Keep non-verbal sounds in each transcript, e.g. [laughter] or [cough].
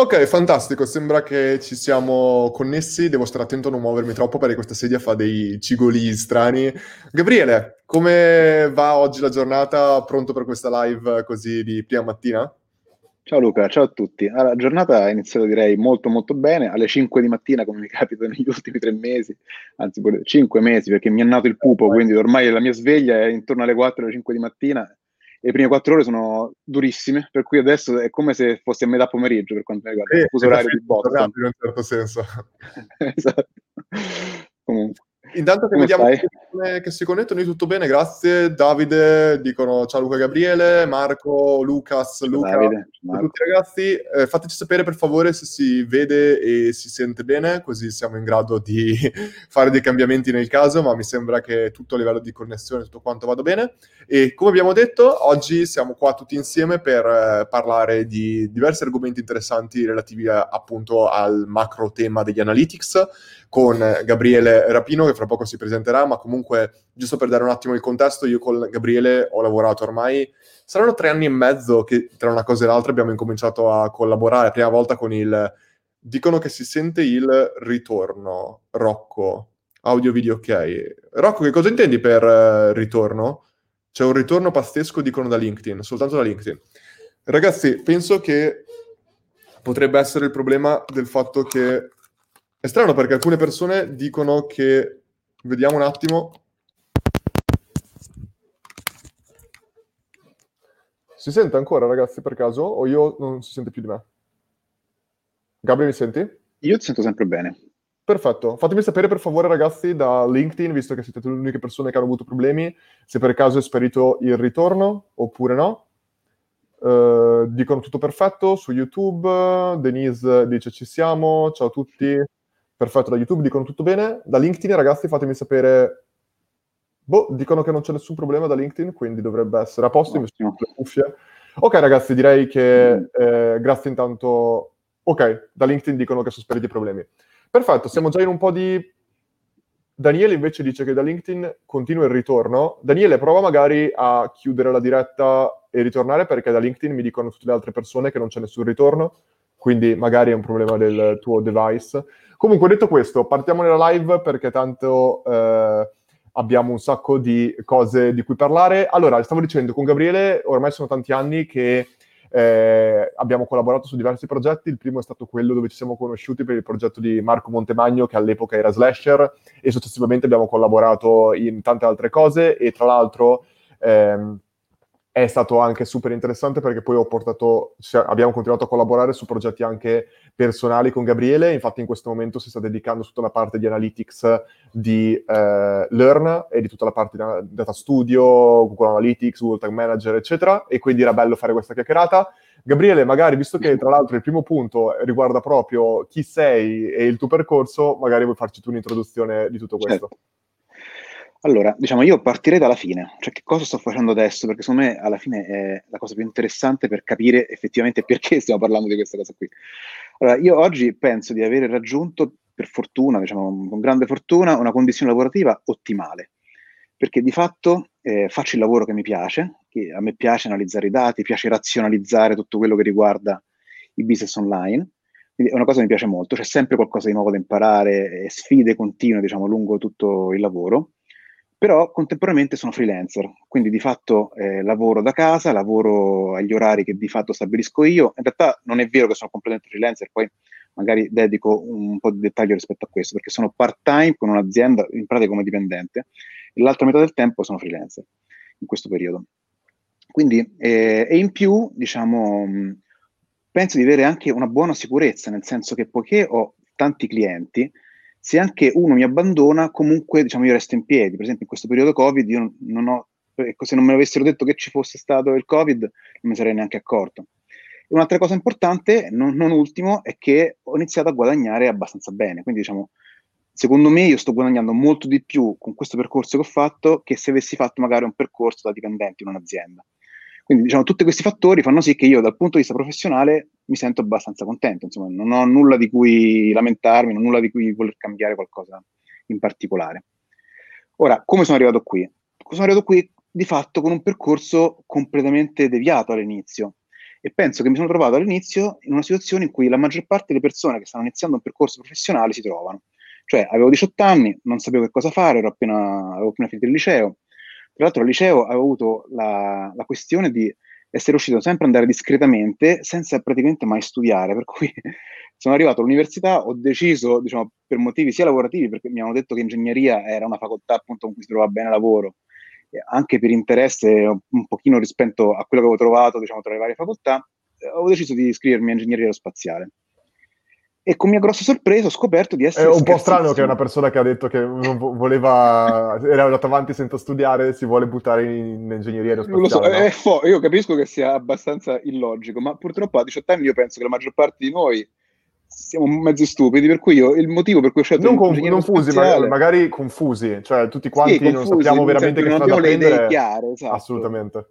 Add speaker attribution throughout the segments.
Speaker 1: Ok, fantastico, sembra che ci siamo connessi, devo stare attento a non muovermi troppo perché questa sedia fa dei cigoli strani. Gabriele, come va oggi la giornata? Pronto per questa live così di prima mattina?
Speaker 2: Ciao Luca, ciao a tutti. Allora, la giornata è iniziata direi molto molto bene, alle 5 di mattina come mi capita negli [laughs] ultimi tre mesi, anzi 5 mesi perché mi è nato il pupo, quindi ormai la mia sveglia è intorno alle 4 alle 5 di mattina le prime quattro ore sono durissime, per cui adesso è come se fosse a metà pomeriggio per quanto mi riguarda, il fuso orario di Boston.
Speaker 1: In un certo senso. [laughs]
Speaker 2: esatto. Comunque.
Speaker 1: Intanto che Come vediamo stai? che si connettono, tutto bene, grazie. Davide, dicono ciao Luca Gabriele, Marco, Lucas, Luca, Davide, tutti ragazzi. Eh, fateci sapere per favore se si vede e si sente bene, così siamo in grado di [laughs] fare dei cambiamenti nel caso, ma mi sembra che tutto a livello di connessione, tutto quanto vada bene. E come abbiamo detto, oggi siamo qua tutti insieme per eh, parlare di diversi argomenti interessanti relativi a, appunto al macro tema degli analytics con Gabriele Rapino che fra poco si presenterà, ma comunque giusto per dare un attimo il contesto, io con Gabriele ho lavorato ormai, saranno tre anni e mezzo che tra una cosa e l'altra abbiamo incominciato a collaborare, la prima volta con il... Dicono che si sente il ritorno, Rocco, audio video ok. Rocco, che cosa intendi per uh, ritorno? C'è un ritorno pazzesco, dicono da LinkedIn, soltanto da LinkedIn. Ragazzi, penso che potrebbe essere il problema del fatto che è strano perché alcune persone dicono che... Vediamo un attimo. Si sente ancora, ragazzi, per caso? O io non si sente più di me? Gabriele, mi senti?
Speaker 2: Io ti sento sempre bene.
Speaker 1: Perfetto. Fatemi sapere, per favore, ragazzi, da LinkedIn, visto che siete le uniche persone che hanno avuto problemi, se per caso è sparito il ritorno oppure no. Uh, dicono tutto perfetto su YouTube. Denise dice ci siamo. Ciao a tutti. Perfetto, da YouTube dicono tutto bene. Da LinkedIn, ragazzi, fatemi sapere. Boh, dicono che non c'è nessun problema da LinkedIn, quindi dovrebbe essere a posto. Mi sono le cuffie. Ok, ragazzi, direi che mm. eh, grazie intanto. Ok, da LinkedIn dicono che sono spariti i problemi. Perfetto, siamo già in un po' di. Daniele invece dice che da LinkedIn continua il ritorno. Daniele, prova magari a chiudere la diretta e ritornare perché da LinkedIn mi dicono tutte le altre persone che non c'è nessun ritorno, quindi magari è un problema del tuo device. Comunque, detto questo, partiamo nella live perché tanto eh, abbiamo un sacco di cose di cui parlare. Allora, stavo dicendo, con Gabriele ormai sono tanti anni che eh, abbiamo collaborato su diversi progetti. Il primo è stato quello dove ci siamo conosciuti per il progetto di Marco Montemagno, che all'epoca era Slasher, e successivamente abbiamo collaborato in tante altre cose. E tra l'altro... Ehm, è stato anche super interessante perché poi ho portato, cioè, abbiamo continuato a collaborare su progetti anche personali con Gabriele, infatti in questo momento si sta dedicando tutta la parte di analytics di eh, Learn e di tutta la parte di data studio, Google Analytics, Google Tag Manager, eccetera, e quindi era bello fare questa chiacchierata. Gabriele, magari visto che tra l'altro il primo punto riguarda proprio chi sei e il tuo percorso, magari vuoi farci tu un'introduzione di tutto questo.
Speaker 2: Certo. Allora, diciamo, io partirei dalla fine, cioè che cosa sto facendo adesso, perché secondo me alla fine è la cosa più interessante per capire effettivamente [laughs] perché stiamo parlando di questa cosa qui. Allora, io oggi penso di aver raggiunto, per fortuna, diciamo, con grande fortuna, una condizione lavorativa ottimale, perché di fatto eh, faccio il lavoro che mi piace, che a me piace analizzare i dati, piace razionalizzare tutto quello che riguarda il business online, quindi è una cosa che mi piace molto, c'è sempre qualcosa di nuovo da imparare, sfide continue, diciamo, lungo tutto il lavoro però contemporaneamente sono freelancer, quindi di fatto eh, lavoro da casa, lavoro agli orari che di fatto stabilisco io. In realtà non è vero che sono completamente freelancer, poi magari dedico un po' di dettaglio rispetto a questo, perché sono part-time con un'azienda, in pratica come dipendente, e l'altra metà del tempo sono freelancer in questo periodo. Quindi, eh, e in più, diciamo, penso di avere anche una buona sicurezza, nel senso che poiché ho tanti clienti, se anche uno mi abbandona, comunque diciamo io resto in piedi. Per esempio, in questo periodo Covid, io non ho, se non me avessero detto che ci fosse stato il Covid, non mi sarei neanche accorto. E un'altra cosa importante, non, non ultimo, è che ho iniziato a guadagnare abbastanza bene. Quindi, diciamo, secondo me io sto guadagnando molto di più con questo percorso che ho fatto che se avessi fatto magari un percorso da dipendente in un'azienda. Quindi diciamo tutti questi fattori fanno sì che io dal punto di vista professionale mi sento abbastanza contento, insomma non ho nulla di cui lamentarmi, non ho nulla di cui voler cambiare qualcosa in particolare. Ora, come sono arrivato qui? Sono arrivato qui di fatto con un percorso completamente deviato all'inizio E penso che mi sono trovato all'inizio in una situazione in cui la maggior parte delle persone che stanno iniziando un percorso professionale si trovano. Cioè, avevo 18 anni, non sapevo che cosa fare, appena, avevo appena finito il liceo. Tra l'altro al liceo avevo avuto la, la questione di essere riuscito sempre ad andare discretamente senza praticamente mai studiare, per cui [laughs] sono arrivato all'università, ho deciso, diciamo, per motivi sia lavorativi, perché mi hanno detto che ingegneria era una facoltà appunto con cui si trovava bene lavoro, anche per interesse un pochino rispetto a quello che avevo trovato, diciamo, tra le varie facoltà, ho deciso di iscrivermi a ingegneria aerospaziale e con mia grossa sorpresa ho scoperto di essere...
Speaker 1: È un po' strano che una persona che ha detto che non voleva, era andato avanti senza studiare, si vuole buttare in, in ingegneria aerospaziale.
Speaker 2: So, no? è fo- io capisco che sia abbastanza illogico, ma purtroppo a 18 anni io penso che la maggior parte di noi siamo mezzi stupidi, per cui io il motivo per cui ho scelto
Speaker 1: non, con, non fusi, magari, magari, confusi, cioè tutti quanti sì, confusi, non sappiamo veramente che
Speaker 2: non
Speaker 1: abbiamo
Speaker 2: le idee chiare, esatto.
Speaker 1: Assolutamente.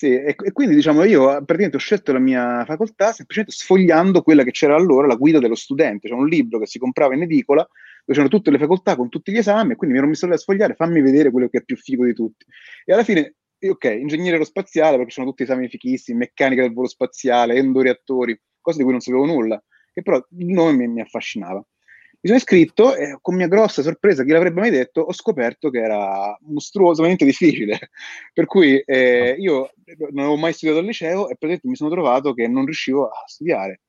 Speaker 2: Sì, e, e, quindi diciamo io praticamente ho scelto la mia facoltà semplicemente sfogliando quella che c'era allora, la guida dello studente, cioè un libro che si comprava in edicola dove c'erano tutte le facoltà con tutti gli esami e quindi mi ero messo lì a sfogliare, fammi vedere quello che è più figo di tutti. E alla fine, ok, ingegnere aerospaziale perché sono tutti esami fichissimi, meccanica del volo spaziale, endoreattori, cose di cui non sapevo nulla, che però il nome mi, mi affascinava. Mi sono iscritto e con mia grossa sorpresa, chi l'avrebbe mai detto, ho scoperto che era mostruosamente difficile. [laughs] per cui eh, io non avevo mai studiato al liceo e praticamente mi sono trovato che non riuscivo a studiare.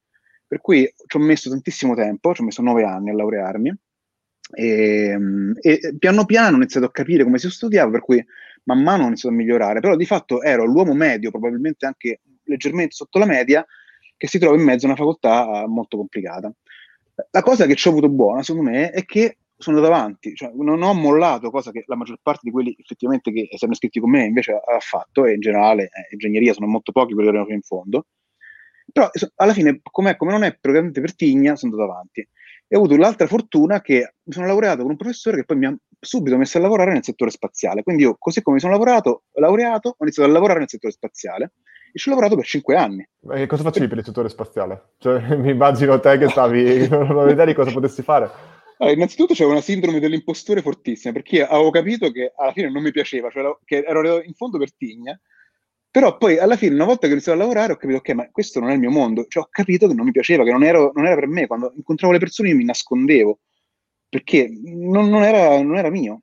Speaker 2: Per cui ci ho messo tantissimo tempo, ci ho messo nove anni a laurearmi e, e piano piano ho iniziato a capire come si studiava, per cui man mano ho iniziato a migliorare. Però di fatto ero l'uomo medio, probabilmente anche leggermente sotto la media, che si trova in mezzo a una facoltà molto complicata. La cosa che ci ho avuto buona, secondo me, è che sono andato avanti, cioè, non ho mollato, cosa che la maggior parte di quelli effettivamente che si hanno iscritti con me invece ha fatto, e in generale eh, ingegneria sono molto pochi quelli che fino in fondo. Però alla fine, come non è propriamente per Tigna, sono andato avanti. E ho avuto l'altra fortuna che mi sono laureato con un professore che poi mi ha subito messo a lavorare nel settore spaziale. Quindi io, così come mi sono lavorato, laureato, ho iniziato a lavorare nel settore spaziale e ci ho lavorato per cinque anni.
Speaker 1: Ma che cosa facevi per il settore spaziale? Cioè, [laughs] mi immagino te che stavi, [laughs] [laughs] non avevo idea di cosa potessi fare.
Speaker 2: Allora, innanzitutto c'era una sindrome dell'impostore fortissima, perché avevo capito che alla fine non mi piaceva, cioè che ero in fondo per tigna, però poi alla fine, una volta che ho iniziato a lavorare, ho capito, ok, ma questo non è il mio mondo, cioè ho capito che non mi piaceva, che non, ero, non era per me, quando incontravo le persone io mi nascondevo, perché non, non, era, non era mio.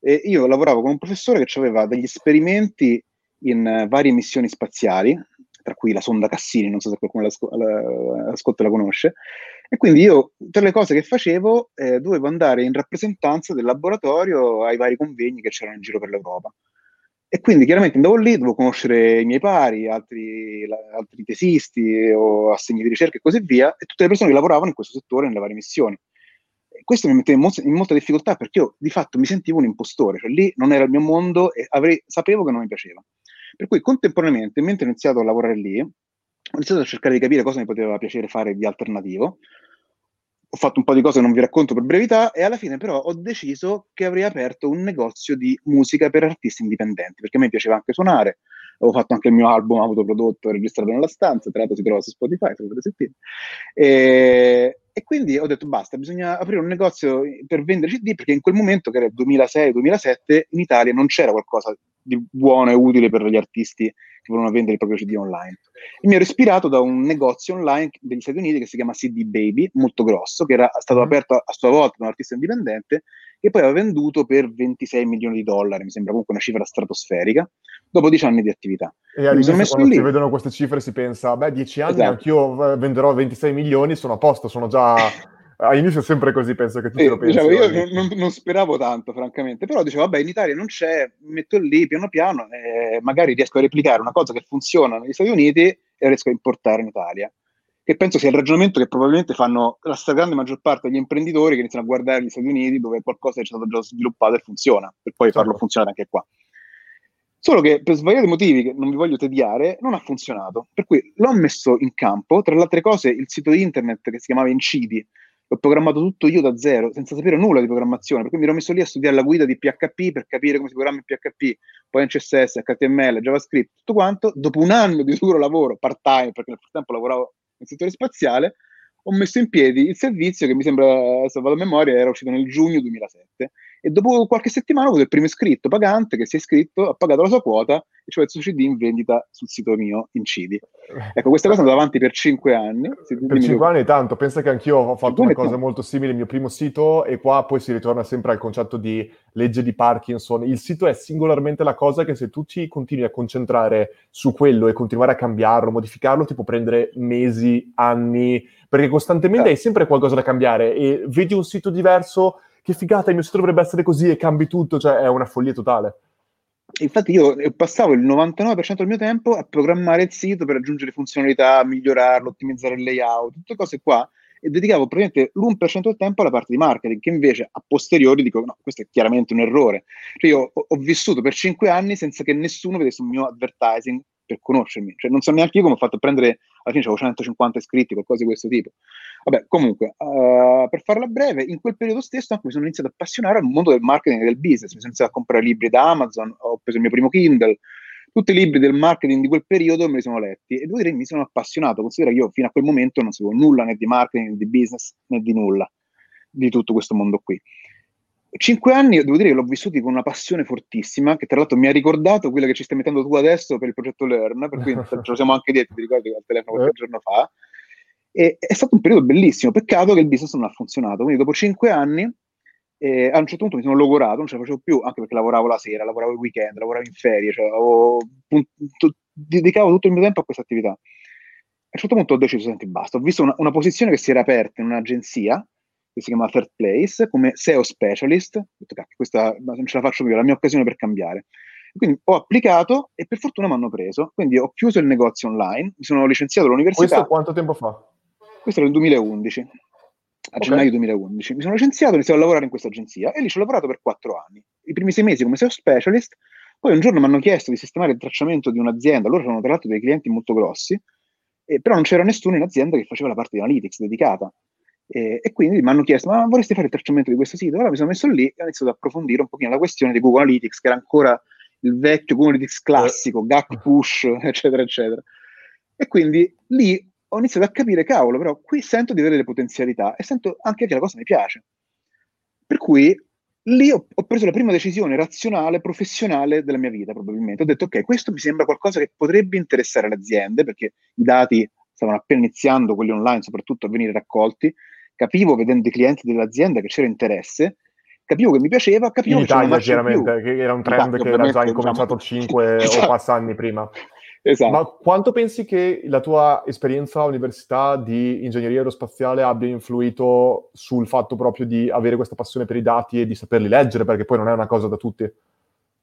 Speaker 2: E io lavoravo con un professore che aveva degli esperimenti in varie missioni spaziali, tra cui la sonda Cassini, non so se qualcuno l'ascolta la conosce, e quindi io, tra le cose che facevo, eh, dovevo andare in rappresentanza del laboratorio ai vari convegni che c'erano in giro per l'Europa. E quindi chiaramente andavo lì, dovevo conoscere i miei pari, altri, la, altri tesisti o assegni di ricerca e così via, e tutte le persone che lavoravano in questo settore nelle varie missioni. Questo mi metteva in, mo- in, molta difficoltà perché io di fatto mi sentivo un impostore, cioè lì non era il mio mondo e avrei, sapevo che non mi piaceva. Per cui contemporaneamente, mentre ho iniziato a lavorare lì, ho iniziato a cercare di capire cosa mi poteva piacere fare di alternativo. Ho fatto un po' di cose non vi racconto per brevità e alla fine però ho deciso che avrei aperto un negozio di musica per artisti indipendenti, perché a me piaceva anche suonare, avevo fatto anche il mio album autoprodotto, registrato nella stanza, tra l'altro si trova su Spotify, se potete sentire. E, e quindi ho detto basta, bisogna aprire un negozio per vendere CD, perché in quel momento, che era il 2006-2007, in Italia non c'era qualcosa di buono e utile per gli artisti che volevano vendere il proprio CD online. E mi ero ispirato da un negozio online degli Stati Uniti che si chiama CD Baby, molto grosso, che era stato mm-hmm. aperto a sua volta da un artista indipendente, che poi aveva venduto per 26 milioni di dollari, mi sembra comunque una cifra stratosferica, dopo 10 anni di attività.
Speaker 1: E all'inizio quando lì. si vedono queste cifre si pensa, beh, 10 anni esatto. anch'io venderò 26 milioni, sono a posto, sono già [laughs] All'inizio è sempre così, penso che tutti sì, lo pensino.
Speaker 2: Diciamo, io non, non, speravo tanto, francamente, però dicevo, vabbè, in Italia non c'è, metto lì piano piano e magari riesco a replicare una cosa che funziona negli Stati Uniti e riesco a importare in Italia. Che penso sia il ragionamento che probabilmente fanno la stragrande maggior parte degli imprenditori che iniziano a guardare gli Stati Uniti dove qualcosa è stato già sviluppato e funziona, per poi certo. farlo funzionare anche qua. Solo che per svariati motivi che non vi voglio tediare, non ha funzionato. Per cui l'ho messo in campo, tra le altre cose, il sito internet che si chiamava Incidi, l'ho programmato tutto io da zero, senza sapere nulla di programmazione, perché mi ero messo lì a studiare la guida di PHP per capire come si programma in PHP, poi in CSS, HTML, JavaScript, tutto quanto. Dopo un anno di duro lavoro part-time, perché nel frattempo lavoravo nel settore spaziale, ho messo in piedi il servizio che mi sembra, se vado a memoria, era uscito nel giugno 2007 e dopo qualche settimana ho avuto il primo iscritto pagante che si è iscritto, ha pagato la sua quota e c'è il suo CD in vendita sul sito mio, in CD. Ecco, questa cosa è andata avanti per cinque anni.
Speaker 1: Per cinque anni è tanto, pensa che anch'io ho fatto una cosa molto simile, il mio primo sito, e qua poi si ritorna sempre al concetto di legge di Parkinson. Il sito è singolarmente la cosa che se tu ci continui a concentrare su quello e continuare a cambiarlo, modificarlo, ti può prendere mesi, anni, perché costantemente eh. hai sempre qualcosa da cambiare e vedi un sito diverso, che figata, il mio sito dovrebbe essere così e cambi tutto, cioè è una follia totale.
Speaker 2: Infatti io passavo il 99% del mio tempo a programmare il sito per aggiungere funzionalità, migliorarlo, ottimizzare il layout, tutte cose qua, e dedicavo praticamente l'1% del tempo alla parte di marketing, che invece a posteriori dico no, questo è chiaramente un errore. Cioè io ho, ho vissuto per 5 anni senza che nessuno vedesse un mio advertising per conoscermi. Cioè, non so neanche io come ho fatto a prendere, alla fine avevo 150 iscritti, qualcosa di questo tipo. Vabbè, comunque, uh, per farla breve, in quel periodo stesso anche mi sono iniziato a appassionare al mondo del marketing e del business. Mi sono iniziato a comprare libri da Amazon, ho preso il mio primo Kindle, tutti i libri del marketing di quel periodo me li sono letti e devo dire che mi sono appassionato. Considera che io fino a quel momento non sapevo nulla né di marketing, né di business, né di nulla di tutto questo mondo qui cinque anni devo dire che l'ho vissuti con una passione fortissima, che tra l'altro mi ha ricordato quella che ci stai mettendo tu adesso per il progetto Learn, per cui [laughs] ce lo siamo anche detti, ti ricordi al telefono qualche eh. giorno fa. E è stato un periodo bellissimo, peccato che il business non ha funzionato. Quindi dopo cinque anni, eh, a un certo punto mi sono logorato, non ce la facevo più, anche perché lavoravo la sera, lavoravo il weekend, lavoravo in ferie, cioè avevo, punto, dedicavo tutto il mio tempo a questa attività. A un certo punto ho deciso, senti, basta, ho visto una, una posizione che si era aperta in un'agenzia, che si chiama Third Place, come SEO specialist. Ho detto, cacchio, questa non ce la faccio più, è la mia occasione per cambiare. Quindi ho applicato e per fortuna mi hanno preso. Quindi ho chiuso il negozio online, mi sono licenziato dall'università.
Speaker 1: Questo quanto tempo fa?
Speaker 2: Questo era il 2011, a okay. gennaio 2011. Mi sono licenziato, ho iniziato a lavorare in questa agenzia e lì ci ho lavorato per quattro anni. I primi sei mesi come SEO specialist, poi un giorno mi hanno chiesto di sistemare il tracciamento di un'azienda, loro erano tra l'altro dei clienti molto grossi, eh, però non c'era nessuno in azienda che faceva la parte di analytics dedicata. E, e, quindi mi hanno chiesto, ma vorresti fare il tracciamento di questo sito? Allora mi sono messo lì e ho iniziato ad approfondire un pochino la questione di Google Analytics, che era ancora il vecchio Google Analytics classico, GAC push, [laughs] eccetera, eccetera. E quindi lì ho iniziato a capire, cavolo, però qui sento di avere delle potenzialità e sento anche che la cosa mi piace. Per cui lì ho, ho, preso la prima decisione razionale, professionale della mia vita, probabilmente. Ho detto, ok, questo mi sembra qualcosa che potrebbe interessare le aziende, perché i dati stavano appena iniziando, quelli online soprattutto, a venire raccolti, capivo vedendo i clienti dell'azienda che c'era interesse, capivo che mi piaceva, capivo
Speaker 1: in che Italia chiaramente, che era un trend Italia, che era già incominciato diciamo, 5 [laughs] esatto. o passa anni prima. Esatto. Ma quanto pensi che la tua esperienza all'università di ingegneria aerospaziale abbia influito sul fatto proprio di avere questa passione per i dati e di saperli leggere, perché poi non è una cosa da tutti?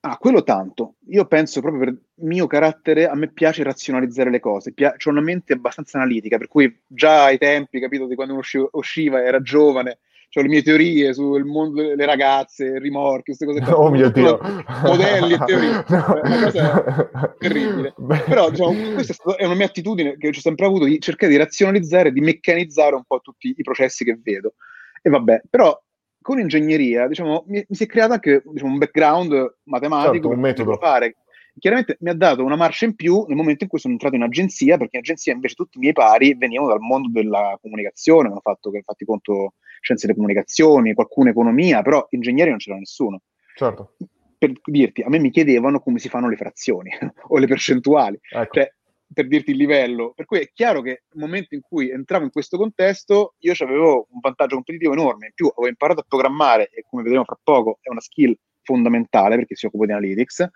Speaker 2: Ah, quello tanto. Io penso proprio per mio carattere, a me piace razionalizzare le cose. Pia- c'ho una mente abbastanza analitica, per cui già ai tempi, capito, di quando uno usciva era giovane, ho le mie teorie sul mondo delle ragazze, il rimorchio, queste cose
Speaker 1: qua. Oh mio Dio!
Speaker 2: Modelli e teorie. [laughs] No. È una cosa [laughs] terribile. Però, diciamo, questa è, una mia attitudine che ho sempre avuto di cercare di razionalizzare, di meccanizzare un po' tutti i processi che vedo. E vabbè, però con ingegneria, diciamo, mi, mi si è creato anche diciamo, un background matematico
Speaker 1: certo, un metodo.
Speaker 2: fare. Chiaramente mi ha dato una marcia in più nel momento in cui sono entrato in agenzia, perché in agenzia invece tutti i miei pari venivano dal mondo della comunicazione, hanno fatto, fatti conto scienze delle comunicazioni, qualcuno economia, però ingegneria non c'era nessuno.
Speaker 1: Certo.
Speaker 2: Per dirti, a me mi chiedevano come si fanno le frazioni [laughs] o le percentuali. Ecco. Cioè, per dirti il livello. Per cui è chiaro che nel momento in cui entravo in questo contesto, io avevo un vantaggio competitivo enorme. In più, avevo imparato a programmare e come vedremo fra poco è una skill fondamentale perché si occupa di analytics.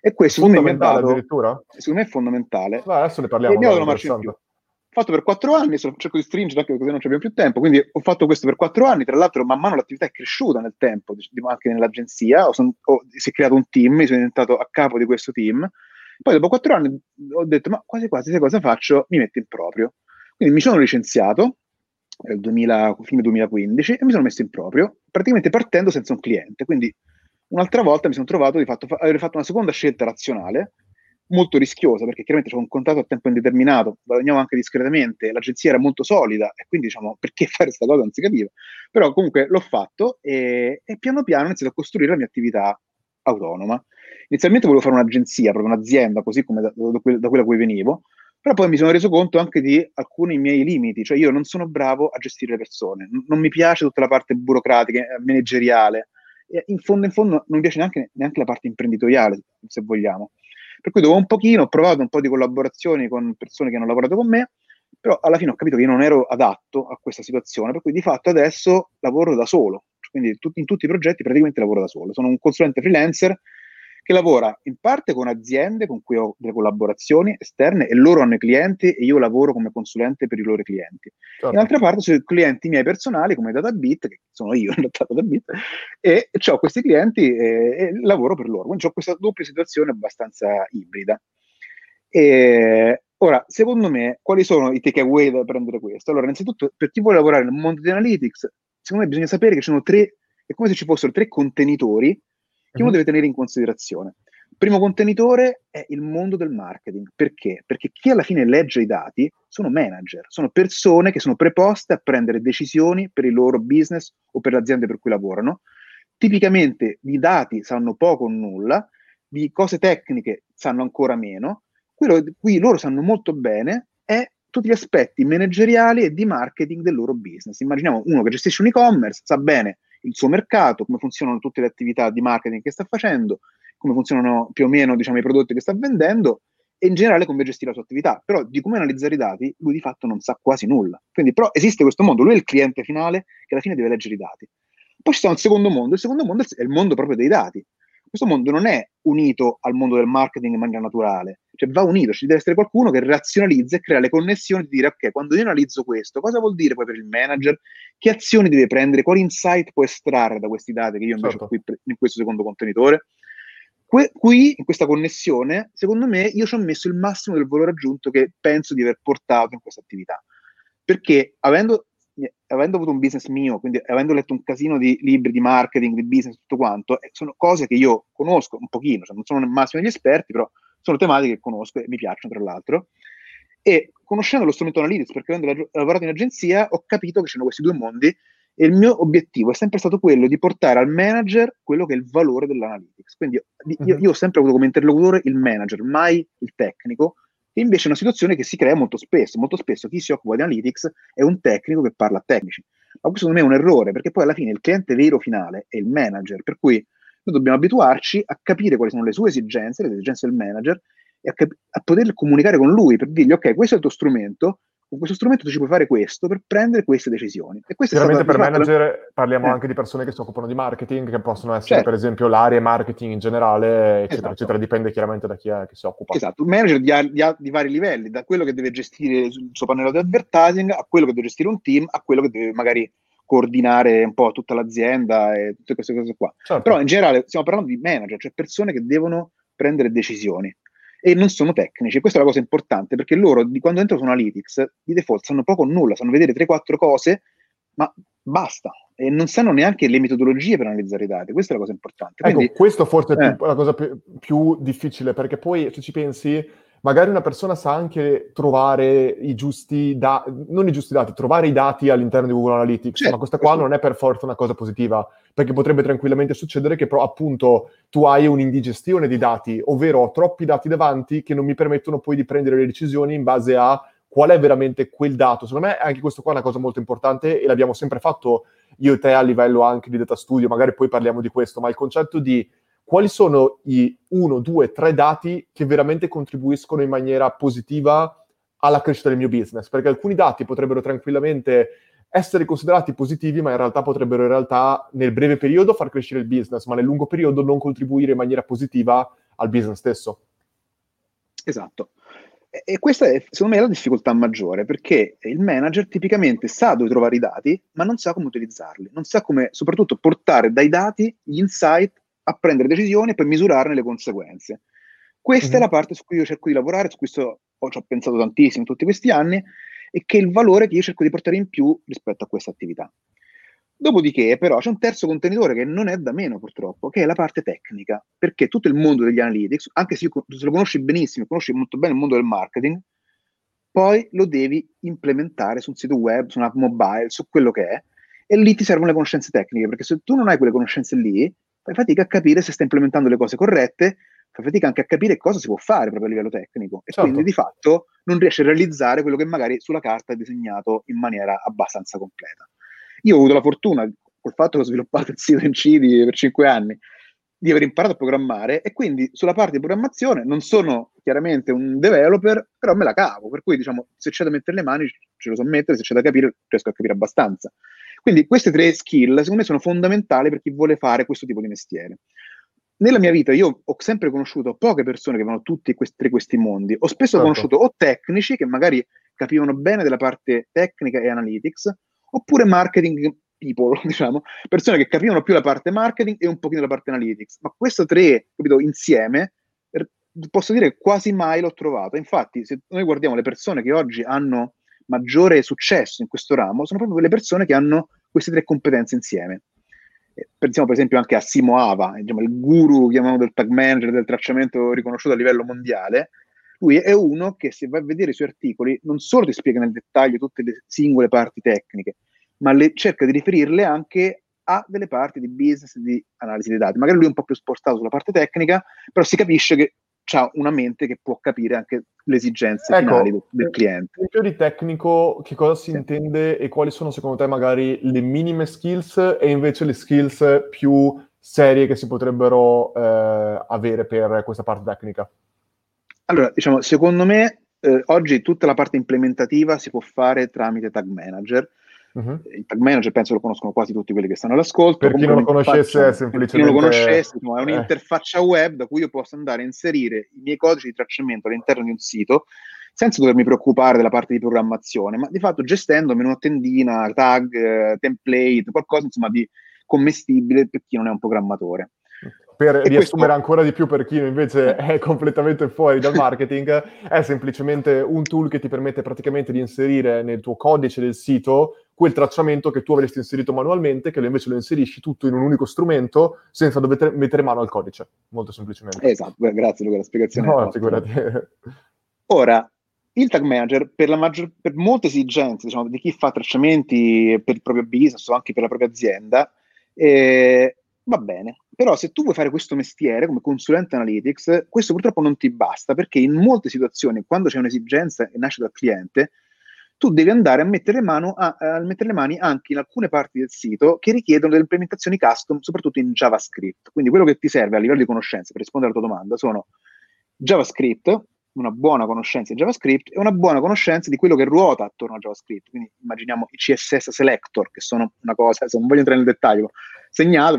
Speaker 2: E questo
Speaker 1: fondamentale dato, addirittura?
Speaker 2: Secondo me è fondamentale.
Speaker 1: Beh, adesso ne parliamo. E dato una marcia in più.
Speaker 2: Fatto per quattro anni, cerco di stringere anche così non abbiamo più tempo, quindi ho fatto questo per quattro anni, tra l'altro man mano l'attività è cresciuta nel tempo, anche nell'agenzia, ho ho, si è creato un team, sono diventato a capo di questo team, poi dopo quattro anni ho detto, ma quasi quasi se cosa faccio? Mi metto in proprio. Quindi mi sono licenziato nel 2000, fine 2015 e mi sono messo in proprio, praticamente partendo senza un cliente. Quindi un'altra volta mi sono trovato di fatto aver fatto una seconda scelta razionale, molto rischiosa, perché chiaramente c'era un contratto a tempo indeterminato, guadagnavo anche discretamente, l'agenzia era molto solida e quindi diciamo [laughs] perché fare questa cosa non si capiva. Però comunque l'ho fatto e, e piano piano ho iniziato a costruire la mia attività autonoma. Inizialmente volevo fare un'agenzia, proprio un'azienda, così come da, da, da quella a cui venivo, però poi mi sono reso conto anche di alcuni miei limiti, cioè io non sono bravo a gestire le persone, non mi piace tutta la parte burocratica, eh, manageriale, in fondo in fondo non mi piace neanche, neanche la parte imprenditoriale, se vogliamo. Per cui dopo un pochino ho provato un po' di collaborazioni con persone che hanno lavorato con me, però alla fine ho capito che io non ero adatto a questa situazione, per cui di fatto adesso lavoro da solo, quindi in tutti i progetti praticamente lavoro da solo. Sono un consulente freelancer che lavora in parte con aziende con cui ho delle collaborazioni esterne e loro hanno i clienti e io lavoro come consulente per i loro clienti. Certo. In altra parte sono clienti miei personali come DataBit, che sono io [laughs] in realtà DataBit, e, ho questi clienti e, e, lavoro per loro. Quindi ho questa doppia situazione abbastanza ibrida. E, ora, secondo me, quali sono i takeaway da prendere questo? Allora, innanzitutto, per chi vuole lavorare nel mondo di analytics, secondo me bisogna sapere che ci sono tre, è come se ci fossero tre contenitori che uno mhm. deve tenere in considerazione. Il primo contenitore è il mondo del marketing. Perché? Perché chi alla fine legge i dati sono manager, sono persone che sono preposte a prendere decisioni per il loro business o per le aziende per cui lavorano. Tipicamente di dati sanno poco o nulla, di cose tecniche sanno ancora meno. Quello di cui loro sanno molto bene è tutti gli aspetti manageriali e di marketing del loro business. Immaginiamo uno che gestisce un e-commerce, sa bene il suo mercato, come funzionano tutte le attività di marketing che sta facendo, come funzionano più o meno diciamo, i prodotti che sta vendendo e in generale come gestire la sua attività. Però di come analizzare i dati lui di fatto non sa quasi nulla. Quindi però esiste questo mondo, lui è il cliente finale che alla fine deve leggere i dati. Poi sta un secondo mondo, il secondo mondo è il mondo proprio dei dati. Questo mondo non è unito al mondo del marketing in maniera naturale, cioè va unito, ci deve essere qualcuno che razionalizza e crea le connessioni di dire ok, quando io analizzo questo, cosa vuol dire poi per il manager? Che azioni deve prendere? Quali insight può estrarre da questi dati che io invece certo. ho qui in questo secondo contenitore? Que- qui, in questa connessione, secondo me, io ci ho messo il massimo del valore aggiunto che penso di aver portato in questa attività. Perché avendo avendo avuto un business mio, quindi avendo letto un casino di libri di marketing, di business, tutto quanto, sono cose che io conosco un pochino, cioè non sono nel massimo degli esperti, però sono tematiche che conosco e mi piacciono tra l'altro. E conoscendo lo strumento Analytics, perché avendo lavorato in agenzia, ho capito che c'erano questi due mondi e il mio obiettivo è sempre stato quello di portare al manager quello che è il valore dell'analytics. Quindi io, io, mhm. io ho sempre avuto come interlocutore il manager, mai il tecnico, e invece è una situazione che si crea molto spesso. Molto spesso chi si occupa di analytics è un tecnico che parla a tecnici. Ma questo secondo me è un errore, perché poi alla fine il cliente vero finale è il manager, per cui noi dobbiamo abituarci a capire quali sono le sue esigenze, le esigenze del manager, e a, cap- a poter comunicare con lui per dirgli ok, questo è il tuo strumento, con questo strumento tu ci puoi fare questo per prendere queste decisioni.
Speaker 1: E Chiaramente per manager la... parliamo eh. anche di persone che si occupano di marketing, che possono essere certo. per esempio l'area marketing in generale, eccetera, esatto. eccetera, dipende chiaramente da chi è che si occupa.
Speaker 2: Esatto, un manager di, di, di, vari livelli, da quello che deve gestire il suo pannello di advertising, a quello che deve gestire un team, a quello che deve magari coordinare un po' tutta l'azienda e tutte queste cose qua. Certo. Però in generale stiamo parlando di manager, cioè persone che devono prendere decisioni e non sono tecnici. Questa è la cosa importante perché loro, di quando entrano su Analytics, di default sanno poco o nulla, sanno vedere 3-4 cose, ma basta. E non sanno neanche le metodologie per analizzare i dati. Questa è la cosa importante.
Speaker 1: Quindi, ecco, questo forse è eh. la cosa più, più difficile perché poi se ci pensi magari una persona sa anche trovare i giusti dati, non i giusti dati, trovare i dati all'interno di Google Analytics, certo, ma questa qua non è per forza una cosa positiva, perché potrebbe tranquillamente succedere che però appunto tu hai un'indigestione di dati, ovvero ho troppi dati davanti che non mi permettono poi di prendere le decisioni in base a qual è veramente quel dato. Secondo me anche questo qua è una cosa molto importante e l'abbiamo sempre fatto io e te a livello anche di data studio, magari poi parliamo di questo, ma il concetto di quali sono i uno, due, tre dati che veramente contribuiscono in maniera positiva alla crescita del mio business? Perché alcuni dati potrebbero tranquillamente essere considerati positivi, ma in realtà potrebbero in realtà nel breve periodo far crescere il business, ma nel lungo periodo non contribuire in maniera positiva al business stesso.
Speaker 2: Esatto. E questa è, secondo me, la difficoltà maggiore, perché il manager tipicamente sa dove trovare i dati, ma non sa come utilizzarli, non sa come, soprattutto, portare dai dati gli insight a prendere decisioni e poi misurarne le conseguenze. Questa mm-hmm. è mhm. la parte su cui io cerco di lavorare, su cui sto, ho, ci ho pensato tantissimo in tutti questi anni, e che è il valore che io cerco di portare in più rispetto a questa attività. Dopodiché, però, c'è un terzo contenitore che non è da meno, purtroppo, che è la parte tecnica, perché tutto il mondo degli analytics, anche se, io, se lo conosci benissimo, conosci molto bene il mondo del marketing, poi lo devi implementare su un sito web, su un'app mobile, su quello che è, e lì ti servono le conoscenze tecniche, perché se tu non hai quelle conoscenze lì, fai fatica a capire se sta implementando le cose corrette, fai fatica anche a capire cosa si può fare proprio a livello tecnico e certo. quindi di fatto non riesci a realizzare quello che magari sulla carta è disegnato in maniera abbastanza completa. Io ho avuto la fortuna, col fatto che ho sviluppato il sito in CD per cinque anni, di aver imparato a programmare e quindi sulla parte di programmazione non sono chiaramente un developer, però me la cavo, per cui diciamo se c'è da mettere le mani ce lo so mettere, se c'è da capire riesco a capire abbastanza. Quindi queste tre skill secondo me sono fondamentali per chi vuole fare questo tipo di mestiere. Nella mia vita io ho sempre conosciuto poche persone che avevano tutti questi, questi mondi, ho spesso certo. conosciuto o tecnici che magari capivano bene della parte tecnica e analytics, oppure marketing people, [laughs] diciamo, persone che capivano più la parte marketing e un pochino la parte analytics. Ma queste tre, capito, insieme, posso dire che quasi mai l'ho trovato. Infatti, se noi guardiamo le persone che oggi hanno maggiore successo in questo ramo, sono proprio quelle persone che hanno queste tre competenze insieme. Pensiamo per esempio anche a Simo Ava, diciamo, il guru chiamato del tag manager del tracciamento riconosciuto a livello mondiale. Lui è uno che se vai a vedere i suoi articoli non solo ti spiega nel dettaglio tutte le singole parti tecniche, ma le, cerca di riferirle anche a delle parti di business, di analisi dei dati. Magari lui è un po' più spostato sulla parte tecnica, però si capisce che ha una mente che può capire anche le esigenze ecco, finali del, del cliente.
Speaker 1: In più di tecnico, che cosa si sì. intende e quali sono secondo te magari le minime skills e invece le skills più serie che si potrebbero eh, avere per questa parte tecnica?
Speaker 2: Allora, diciamo, secondo me eh, oggi tutta la parte implementativa si può fare tramite tag manager, Uh-huh. Il tag manager penso lo conoscono quasi tutti quelli che stanno all'ascolto.
Speaker 1: Per chi non lo conoscesse è semplicemente... chi non
Speaker 2: lo conoscesse, insomma, è un'interfaccia eh. web da cui io posso andare a inserire i miei codici di tracciamento all'interno di un sito senza dovermi preoccupare della parte di programmazione, ma di fatto gestendomi una tendina, tag, eh, template, qualcosa insomma di commestibile per chi non è un programmatore
Speaker 1: per e riassumere questo... ancora di più per chi invece è completamente fuori dal marketing, è semplicemente un tool che ti permette praticamente di inserire nel tuo codice del sito quel tracciamento che tu avresti inserito manualmente, che invece lo inserisci tutto in un unico strumento senza dover mettere mano al codice, molto semplicemente.
Speaker 2: Esatto, grazie Luca, la spiegazione.
Speaker 1: No, figurati. [laughs]
Speaker 2: Ora, il tag manager, per, maggior, per molte esigenze diciamo, di chi fa tracciamenti per il proprio business o anche per la propria azienda, eh, va bene. Però se tu vuoi fare questo mestiere come consulente analytics, questo purtroppo non ti basta perché in molte situazioni, quando c'è un'esigenza e nasce dal cliente, tu devi andare a mettere, a, a mettere, le mani anche in alcune parti del sito che richiedono delle implementazioni custom, soprattutto in JavaScript. Quindi quello che ti serve a livello di conoscenze per rispondere alla tua domanda sono JavaScript, una buona conoscenza di JavaScript e una buona conoscenza di quello che ruota attorno a JavaScript. Quindi immaginiamo i CSS selector, che sono una cosa, se non voglio entrare nel dettaglio, segnato,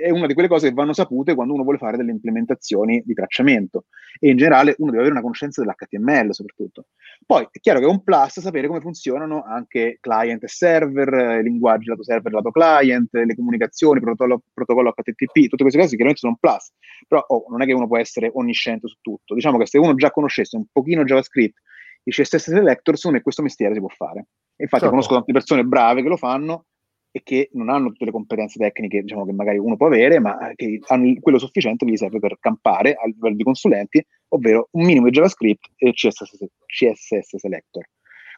Speaker 2: è una di quelle cose che vanno sapute quando uno vuole fare delle implementazioni di tracciamento e in generale uno deve avere una conoscenza dell'HTML soprattutto. Poi è chiaro che è un plus sapere come funzionano anche client e server, linguaggi lato server e lato client, le comunicazioni, protocollo, protocollo HTTP, tutte queste cose chiaramente sono un plus, però oh, non è che uno può essere onnisciente su tutto. Diciamo che se uno già conoscesse un pochino JavaScript, i CSS selector, secondo me questo mestiere si può fare. Infatti certo. conosco tante persone brave che lo fanno e che non hanno tutte le competenze tecniche diciamo, che magari uno può avere, ma che hanno quello sufficiente che gli serve per campare a livello di consulenti, ovvero un minimo di JavaScript e CSS, CSS Selector.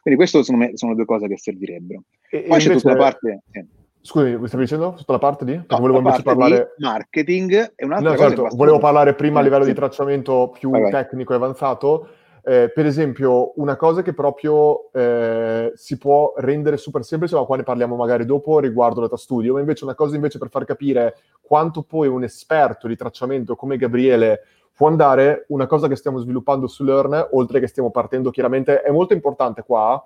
Speaker 2: Quindi queste sono, sono due cose che servirebbero. E, Poi c'è tutta la parte... Eh.
Speaker 1: Scusi, mi stavi dicendo? Tutta la parte di? No, volevo invece parlare...
Speaker 2: marketing è un'altra
Speaker 1: no,
Speaker 2: cosa.
Speaker 1: Certo, volevo parlare prima a livello sì. di tracciamento più vai, vai. tecnico e avanzato eh, per esempio, una cosa che proprio eh, si può rendere super semplice, ma qua ne parliamo magari dopo riguardo Data Studio, ma invece una cosa invece per far capire quanto poi un esperto di tracciamento come Gabriele può andare, una cosa che stiamo sviluppando su Learn, oltre che stiamo partendo chiaramente, è molto importante qua,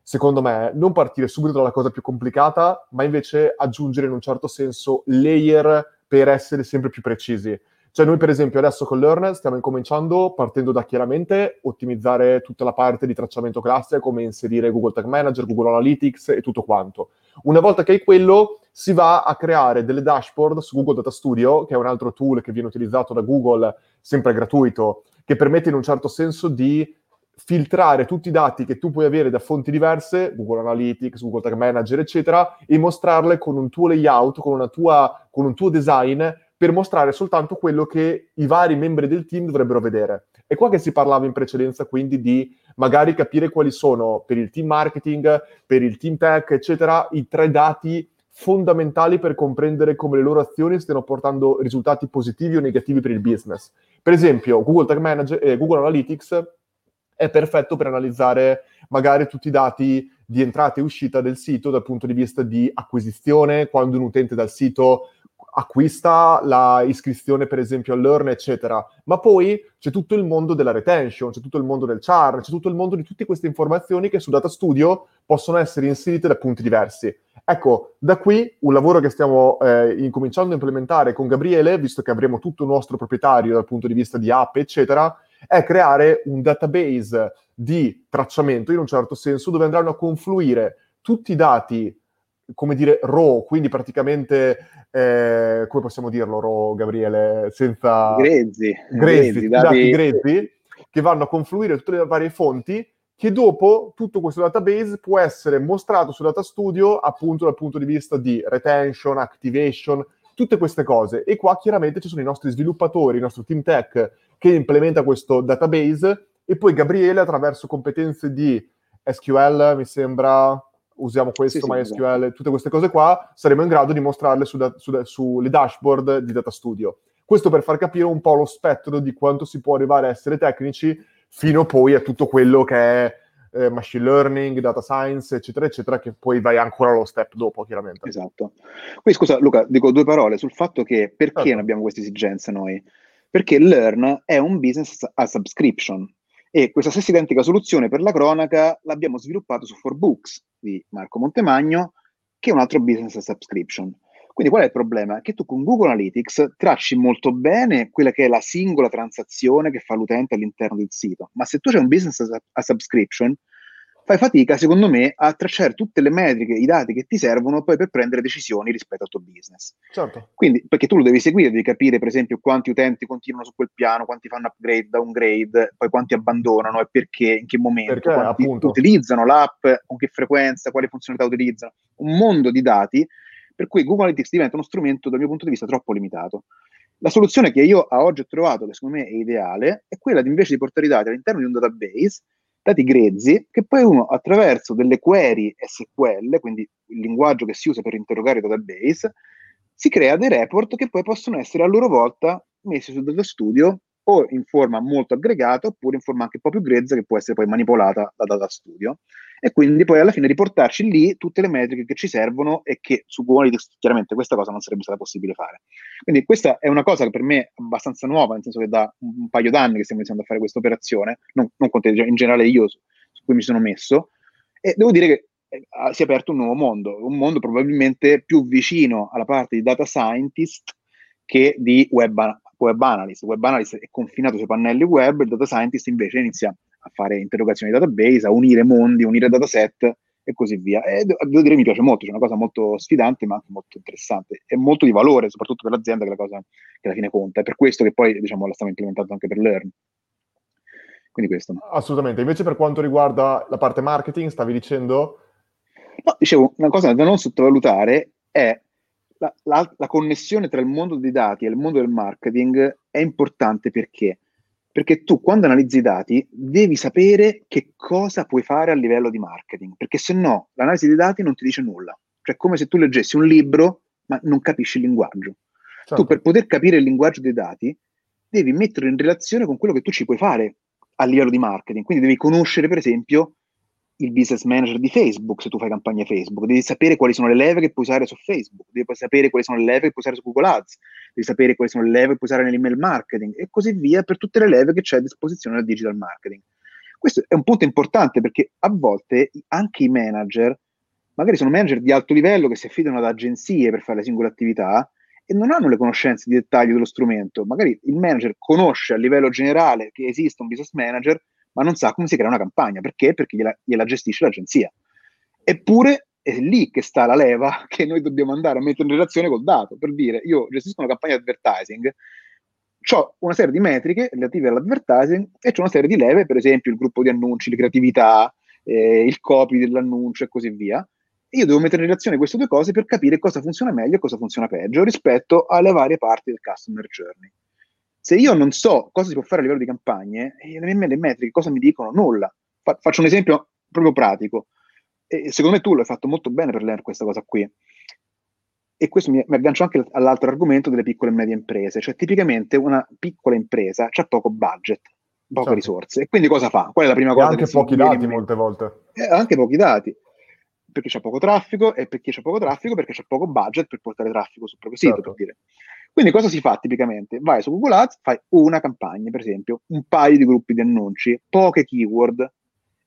Speaker 1: secondo me, non partire subito dalla cosa più complicata, ma invece aggiungere in un certo senso layer per essere sempre più precisi. Cioè noi per esempio adesso con Learn stiamo incominciando partendo da chiaramente ottimizzare tutta la parte di tracciamento classe, come inserire Google Tag Manager, Google Analytics e tutto quanto. Una volta che hai quello, si va a creare delle dashboard su Google Data Studio, che è un altro tool che viene utilizzato da Google, sempre gratuito, che permette in un certo senso di filtrare tutti i dati che tu puoi avere da fonti diverse, Google Analytics, Google Tag Manager, eccetera, e mostrarle con un tuo layout, con, tua, con un tuo design per mostrare soltanto quello che i vari membri del team dovrebbero vedere. È qua che si parlava in precedenza quindi di magari capire quali sono per il team marketing, per il team tech, eccetera, i tre dati fondamentali per comprendere come le loro azioni stiano portando risultati positivi o negativi per il business. Per esempio, Google Tag Manager eh, Google Analytics è perfetto per analizzare magari tutti i dati di entrata e uscita del sito dal punto di vista di acquisizione, quando un utente dal sito acquista la iscrizione per esempio al Learn, eccetera. Ma poi c'è tutto il mondo della retention, c'è tutto il mondo del char, c'è tutto il mondo di tutte queste informazioni che su Data Studio possono essere inserite da punti diversi. Ecco, da qui un lavoro che stiamo eh, incominciando a implementare con Gabriele, visto che avremo tutto il nostro proprietario dal punto di vista di app, eccetera, è creare un database di tracciamento in un certo senso dove andranno a confluire tutti i dati come dire, raw, quindi praticamente, eh, come possiamo dirlo raw, Gabriele, senza...
Speaker 2: Grezzi.
Speaker 1: Grezzi, grezzi dati grezzi, che vanno a confluire tutte le varie fonti, che dopo tutto questo database può essere mostrato su Data Studio appunto dal punto di vista di retention, activation, tutte queste cose. E qua chiaramente ci sono i nostri sviluppatori, il nostro team tech che implementa questo database e poi Gabriele attraverso competenze di SQL, mi sembra, usiamo questo, sì, MySQL, sì, tutte queste cose qua, saremo in grado di mostrarle su da, su da, sulle dashboard di Data Studio. Questo per far capire un po' lo spettro di quanto si può arrivare a essere tecnici fino poi a tutto quello che è eh, machine learning, data science, eccetera, eccetera, che poi vai ancora allo step dopo, chiaramente.
Speaker 2: Esatto. Quindi scusa Luca, dico due parole sul fatto che perché certo. non abbiamo queste esigenze noi? Perché Learn è un business a subscription, e questa stessa identica soluzione per la cronaca l'abbiamo sviluppato su 4Books di Marco Montemagno, che è un altro business subscription. Quindi qual è il problema? Che tu con Google Analytics tracci molto bene quella che è la singola transazione che fa l'utente all'interno del sito, ma se tu c'è un business a subscription, fai fatica, secondo me, a tracciare tutte le metriche, i dati che ti servono poi per prendere decisioni rispetto al tuo business.
Speaker 1: Certo.
Speaker 2: Quindi, perché tu lo devi seguire, devi capire, per esempio, quanti utenti continuano su quel piano, quanti fanno upgrade, downgrade, poi quanti abbandonano e perché, in che momento,
Speaker 1: perché,
Speaker 2: quanti
Speaker 1: appunto.
Speaker 2: utilizzano l'app, con che frequenza, quali funzionalità utilizzano. Un mondo di dati per cui Google Analytics diventa uno strumento, dal mio punto di vista, troppo limitato. La soluzione che io a oggi ho trovato, che secondo me è ideale, è quella di invece di portare i dati all'interno di un database dati grezzi che poi uno attraverso delle query SQL, quindi il linguaggio che si usa per interrogare i database, si crea dei report che poi possono essere a loro volta messi su Data Studio o in forma molto aggregata oppure in forma anche un po' più grezza che può essere poi manipolata da Data Studio e quindi poi alla fine riportarci lì tutte le metriche che ci servono e che su Google chiaramente questa cosa non sarebbe stata possibile fare. Quindi questa è una cosa che per me è abbastanza nuova, nel senso che da un, paio d'anni che stiamo iniziando a fare questa operazione, non, non con te, in generale io su, su, cui mi sono messo, e devo dire che eh, si è aperto un nuovo mondo, un mondo probabilmente più vicino alla parte di data scientist che di web, web analyst. Web analyst è confinato sui pannelli web, il data scientist invece inizia a fare interrogazioni di database, a unire mondi, unire dataset e così via. E devo dire mi piace molto, c'è una cosa molto sfidante ma anche molto interessante e molto di valore, soprattutto per l'azienda che è la cosa che alla fine conta. È per questo che poi diciamo, la stiamo implementando anche per Learn. Quindi questo.
Speaker 1: Assolutamente. Invece per quanto riguarda la parte marketing, stavi dicendo?
Speaker 2: No, dicevo, una cosa da non sottovalutare è la, la, la connessione tra il mondo dei dati e il mondo del marketing è importante perché perché tu quando analizzi i dati devi sapere che cosa puoi fare a livello di marketing, perché se no l'analisi dei dati non ti dice nulla. Cioè è come se tu leggessi un libro ma non capisci il linguaggio. Certo. Tu per poter capire il linguaggio dei dati devi metterlo in relazione con quello che tu ci puoi fare a livello di marketing. Quindi devi conoscere per esempio il business manager di Facebook se tu fai campagna Facebook, devi sapere quali sono le leve che puoi usare su Facebook, devi sapere quali sono le leve che puoi usare su Google Ads, devi sapere quali sono le leve che puoi usare nell'email marketing e così via per tutte le leve che c'è a disposizione del digital marketing. Questo è un punto importante perché a volte anche i manager, magari sono manager di alto livello che si affidano ad agenzie per fare le singole attività e non hanno le conoscenze di dettaglio dello strumento. Magari il manager conosce a livello generale che esiste un business manager, ma non sa come si crea una campagna. Perché? Perché gliela, gliela gestisce l'agenzia. Eppure è lì che sta la leva [laughs] che noi dobbiamo andare a mettere in relazione col dato. Per dire, io gestisco una campagna di advertising, ho una serie di metriche relative all'advertising e ho una serie di leve, per esempio il gruppo di annunci, le creatività, eh, il copy dell'annuncio e così via. Io devo mettere in relazione queste due cose per capire cosa funziona meglio e cosa funziona peggio rispetto alle varie parti del customer journey. Se io non so cosa si può fare a livello di campagne, eh, le mie le metriche cosa mi dicono? Nulla. Fa- faccio un esempio proprio pratico. E secondo me tu l'hai fatto molto bene per learn questa cosa qui. E questo mi, mi aggancio anche all'altro argomento delle piccole e medie imprese. Cioè, tipicamente una piccola impresa ha poco budget, poche certo. risorse. E quindi cosa fa? Qual è la prima cosa?
Speaker 1: E anche pochi dati molte volte.
Speaker 2: Eh, anche pochi dati. perché c'è poco traffico e perché c'è poco traffico perché c'è poco budget per portare traffico sul proprio sito, certo. per dire. Quindi cosa si fa tipicamente? Vai su Google Ads, fai una campagna, per esempio, un paio di gruppi di annunci, poche keyword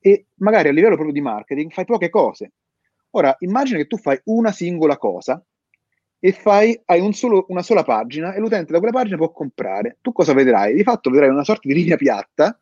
Speaker 2: e magari a livello proprio di marketing fai poche cose. Ora, immagina che tu fai una singola cosa e fai, hai un solo, una sola pagina e l'utente da quella pagina può comprare. Tu cosa vedrai? Di fatto vedrai una sorta di linea piatta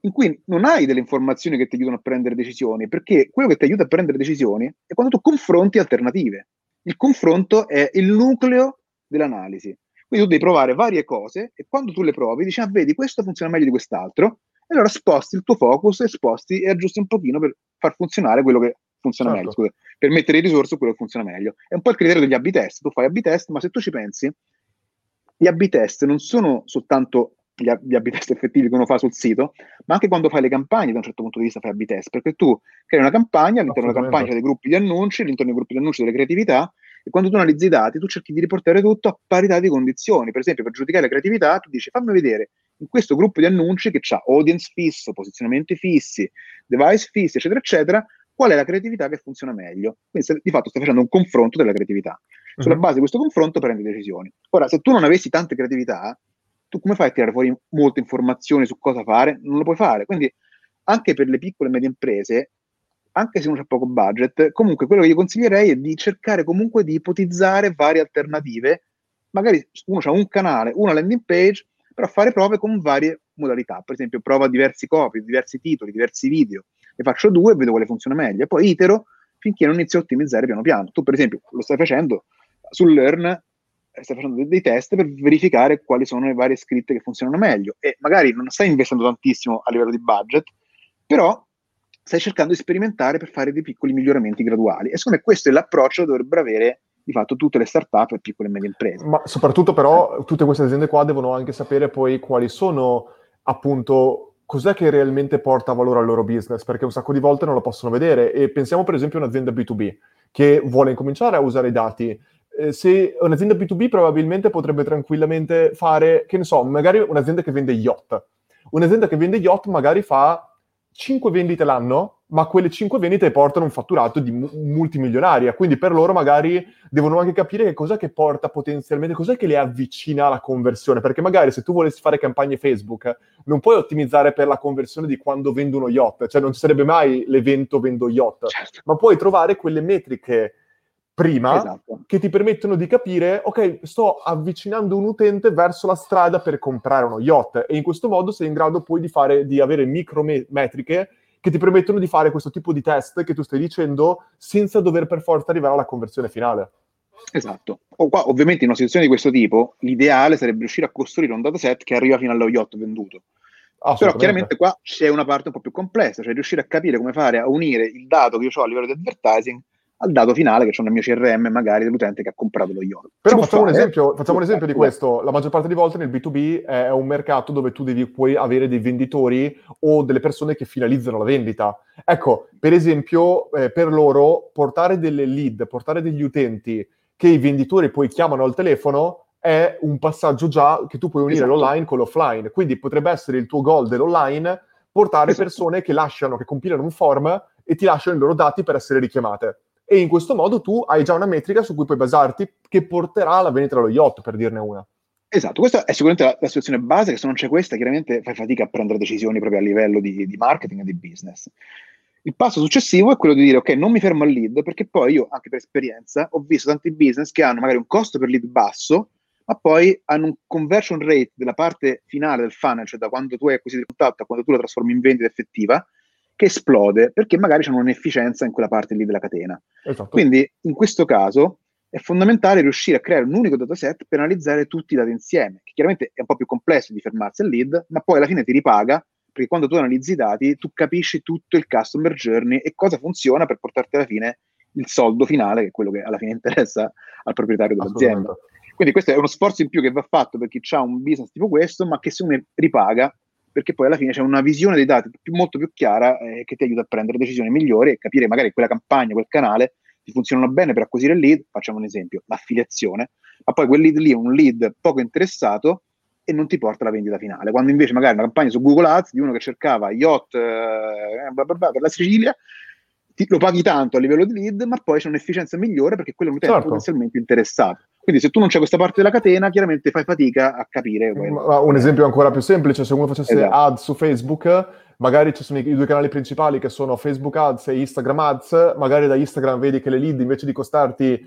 Speaker 2: in cui non hai delle informazioni che ti aiutano a prendere decisioni, perché quello che ti aiuta a prendere decisioni è quando tu confronti alternative. Il confronto è il nucleo dell'analisi. Quindi tu devi provare varie cose e quando tu le provi dici, ah, vedi, questo funziona meglio di quest'altro, e allora sposti il tuo focus e sposti e aggiusti un pochino per far funzionare quello che funziona certo. meglio, scusa, per mettere risorse quello che funziona meglio. È un po' il criterio degli A-B test. Tu fai A-B test, ma se tu ci pensi, gli A-B test non sono soltanto gli, gli A-B test effettivi che uno fa sul sito, ma anche quando fai le campagne, da un certo punto di vista fai A-B test, perché tu crei una campagna, all'interno della campagna c'è dei gruppi di annunci, all'interno dei gruppi di annunci delle creatività, e quando tu analizzi i dati, tu cerchi di riportare tutto a parità di condizioni. Per esempio, per giudicare la creatività, tu dici fammi vedere in questo gruppo di annunci che ha audience fisso, posizionamenti fissi, device fissi, eccetera, eccetera, qual è la creatività che funziona meglio. Quindi di fatto stai facendo un confronto della creatività. Sulla uh-huh. base di questo confronto prendi decisioni. Ora, se tu non avessi tante creatività, tu come fai a tirare fuori molte informazioni su cosa fare? Non lo puoi fare. Quindi anche per le piccole e medie imprese, anche se uno ha poco budget, comunque quello che io consiglierei è di cercare comunque di ipotizzare varie alternative. Magari uno ha un canale, una landing page, però fare prove con varie modalità. Per esempio, prova diversi copy, diversi titoli, diversi video ne faccio due e vedo quale funziona meglio. E poi itero finché non inizio a ottimizzare piano piano. Tu, per esempio, lo stai facendo sul Learn, eh, stai facendo dei, dei test per verificare quali sono le varie scritte che funzionano meglio. E magari non stai investendo tantissimo a livello di budget, però stai cercando di sperimentare per fare dei piccoli miglioramenti graduali. E secondo me questo è l'approccio che dovrebbero avere di fatto tutte le start-up e piccole e medie imprese.
Speaker 1: Ma soprattutto però tutte queste aziende qua devono anche sapere poi quali sono appunto cos'è che realmente porta valore al loro business, perché un sacco di volte non lo possono vedere. E pensiamo per esempio a un'azienda B2B che vuole incominciare a usare i dati. Eh, se un'azienda B2B probabilmente potrebbe tranquillamente fare, che ne so, magari un'azienda che vende yacht. Un'azienda che vende yacht magari fa 5 vendite l'anno, ma quelle 5 vendite portano un fatturato di multimilionaria, quindi per loro magari devono anche capire che cos'è che porta potenzialmente, cos'è che le avvicina alla conversione, perché magari se tu volessi fare campagne Facebook non puoi ottimizzare per la conversione di quando vendo uno yacht, cioè non ci sarebbe mai l'evento vendo yacht, certo. ma puoi trovare quelle metriche prima esatto. che ti permettono di capire, ok, sto avvicinando un utente verso la strada per comprare uno yacht e in questo modo sei in grado poi di, fare, di avere micrometriche che ti permettono di fare questo tipo di test che tu stai dicendo senza dover per forza arrivare alla conversione finale.
Speaker 2: Esatto. O qua, ovviamente in una situazione di questo tipo l'ideale sarebbe riuscire a costruire un dataset che arriva fino allo yacht venduto. Però chiaramente qua c'è una parte un po' più complessa, cioè riuscire a capire come fare a unire il dato che io ho a livello di advertising al dato finale che c'è nel mio CRM magari dell'utente che ha comprato lo yacht.
Speaker 1: Però facciamo, un esempio, facciamo un esempio, di questo. La maggior parte delle volte nel B2B è un mercato dove tu devi puoi avere dei venditori o delle persone che finalizzano la vendita. Ecco, per esempio, eh, per loro portare delle lead, portare degli utenti che i venditori poi chiamano al telefono è un passaggio già che tu puoi unire esatto. l'online con l'offline. Quindi potrebbe essere il tuo goal dell'online portare esatto. persone che lasciano, che compilano un form e ti lasciano i loro dati per essere richiamate e in questo modo tu hai già una metrica su cui puoi basarti che porterà alla vendita dello yacht, per dirne una.
Speaker 2: Esatto, questa è sicuramente la, la, situazione base, che se non c'è questa chiaramente fai fatica a prendere decisioni proprio a livello di, di, marketing e di business. Il passo successivo è quello di dire ok, non mi fermo al lead, perché poi io, anche per esperienza, ho visto tanti business che hanno magari un costo per lead basso, ma poi hanno un conversion rate della parte finale del funnel, cioè da quando tu hai acquisito il contatto a quando tu lo trasformi in vendita effettiva, che esplode perché magari c'è un'efficienza in quella parte lì della catena. Esatto. Quindi in questo caso è fondamentale riuscire a creare un unico dataset per analizzare tutti i dati insieme, che chiaramente è un po' più complesso di fermarsi al lead, ma poi alla fine ti ripaga perché quando tu analizzi i dati tu capisci tutto il customer journey e cosa funziona per portarti alla fine il soldo finale, che è quello che alla fine [laughs] interessa al proprietario dell'azienda. Quindi questo è uno sforzo in più che va fatto per chi ha un business tipo questo, ma che secondo me ripaga perché poi alla fine c'è una visione dei dati più, molto più chiara eh, che ti aiuta a prendere decisioni migliori e capire magari quella campagna, quel canale ti funzionano bene per acquisire il lead, facciamo un esempio, l'affiliazione, ma poi quel lead lì è un lead poco interessato e non ti porta alla vendita finale. Quando invece magari una campagna su Google Ads di uno che cercava yacht eh, blah blah blah, per la Sicilia ti, lo paghi tanto a livello di lead, ma poi c'è un'efficienza migliore perché quello è un utente certo. potenzialmente interessato. Quindi se tu non c'è questa parte della catena, chiaramente fai fatica a capire.
Speaker 1: Ma un esempio ancora più semplice, se uno facesse esatto. ad su Facebook, magari ci sono i, due canali principali che sono Facebook Ads e Instagram Ads, magari da Instagram vedi che le lead invece di costarti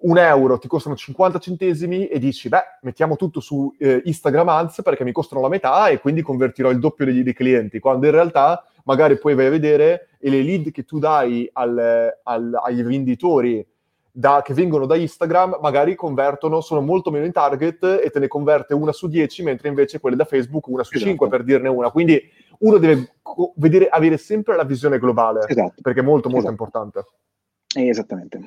Speaker 1: un euro ti costano 50 centesimi e dici, beh, mettiamo tutto su eh, Instagram Ads perché mi costano la metà e quindi convertirò il doppio degli, dei clienti, quando in realtà magari poi vai a vedere e le lead che tu dai al, al, ai venditori da, che vengono da Instagram magari convertono, sono molto meno in target e te ne converte una su 10, mentre invece quelle da Facebook una su esatto. 5 per dirne una. Quindi uno deve vedere, avere sempre la visione globale, esatto. perché è molto molto esatto. importante.
Speaker 2: Esattamente.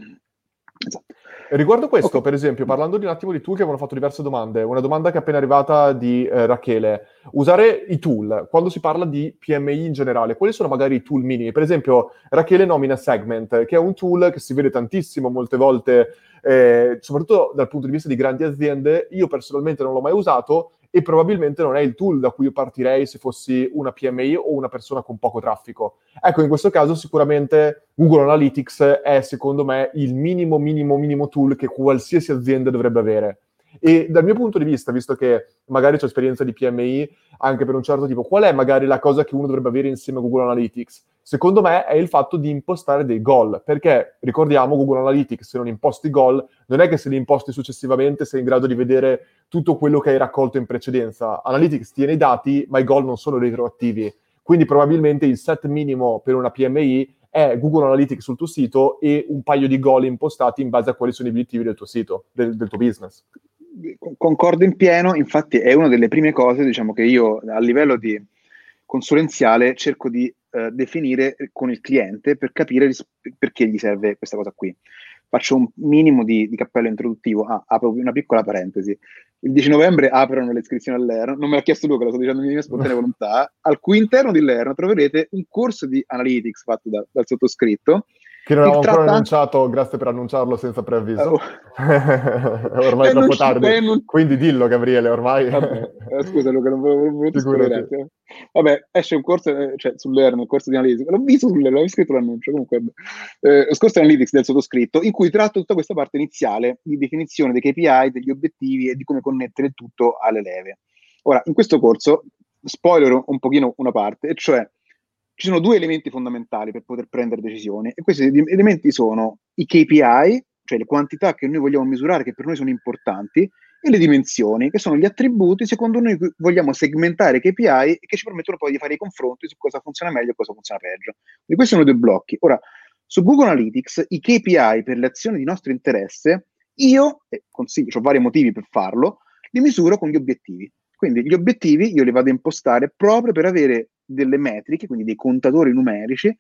Speaker 1: Esatto. Riguardo questo, okay. per esempio, parlando di un attimo di tool che avevano fatto diverse domande, una domanda che è appena arrivata di eh, Rachele, usare i tool, quando si parla di PMI in generale, quali sono magari i tool minimi? Per esempio, Rachele nomina Segment, che è un tool che si vede tantissimo molte volte, eh, soprattutto dal punto di vista di grandi aziende, io personalmente non l'ho mai usato, e probabilmente non è il tool da cui io partirei se fossi una PMI o una persona con poco traffico. Ecco, in questo caso sicuramente Google Analytics è secondo me il minimo, minimo, minimo tool che qualsiasi azienda dovrebbe avere. E dal mio punto di vista, visto che magari ho esperienza di PMI anche per un certo tipo, qual è magari la cosa che uno dovrebbe avere insieme a Google Analytics? Secondo me è il fatto di impostare dei goal, perché ricordiamo Google Analytics, se non imposti goal, non è che se li imposti successivamente sei in grado di vedere tutto quello che hai raccolto in precedenza. Analytics tiene i dati, ma i goal non sono retroattivi. Quindi probabilmente il set minimo per una PMI è Google Analytics sul tuo sito e un paio di goal impostati in base a quali sono gli obiettivi del tuo sito, del, del tuo business
Speaker 2: concordo in pieno, infatti è una delle prime cose diciamo, che io a livello di consulenziale cerco di eh, definire con il cliente per capire ris- perché gli serve questa cosa qui. Faccio un minimo di, di cappello introduttivo, ah, apro una piccola parentesi. Il 10 novembre aprono le iscrizioni all'ERN, non me l'ha chiesto Luca, lo sto dicendo di mia spontanea volontà, al cui interno di LERN troverete un corso di analytics fatto da, dal sottoscritto,
Speaker 1: che non avevo ancora annunciato, grazie per annunciarlo senza preavviso. Oh. [laughs] ormai è troppo tardi. Non... Quindi dillo, Gabriele, ormai.
Speaker 2: Vabbè, [laughs] eh, scusa, Luca, non volevo spoilerare. Vabbè, esce un corso, eh, cioè sull'Earn, un corso di analytics. L'ho visto sull'Earn, l'ho scritto l'annuncio. Comunque, eh, scorso analytics del sottoscritto, in cui tratto tutta questa parte iniziale di definizione dei KPI, degli obiettivi e di come connettere tutto alle leve. Ora, in questo corso, spoiler un pochino una parte, e cioè ci sono due elementi fondamentali per poter prendere decisioni e questi elementi sono i KPI, cioè le quantità che noi vogliamo misurare, che per noi sono importanti, e le dimensioni, che sono gli attributi secondo noi vogliamo segmentare i KPI e che ci permettono poi di fare i confronti su cosa funziona meglio e cosa funziona peggio. Quindi questi sono due blocchi. Ora, su Google Analytics, i KPI per le azioni di nostro interesse, io, e consiglio, ho vari motivi per farlo, li misuro con gli obiettivi. Quindi gli obiettivi io li vado a impostare proprio per avere delle metriche, quindi dei contatori numerici,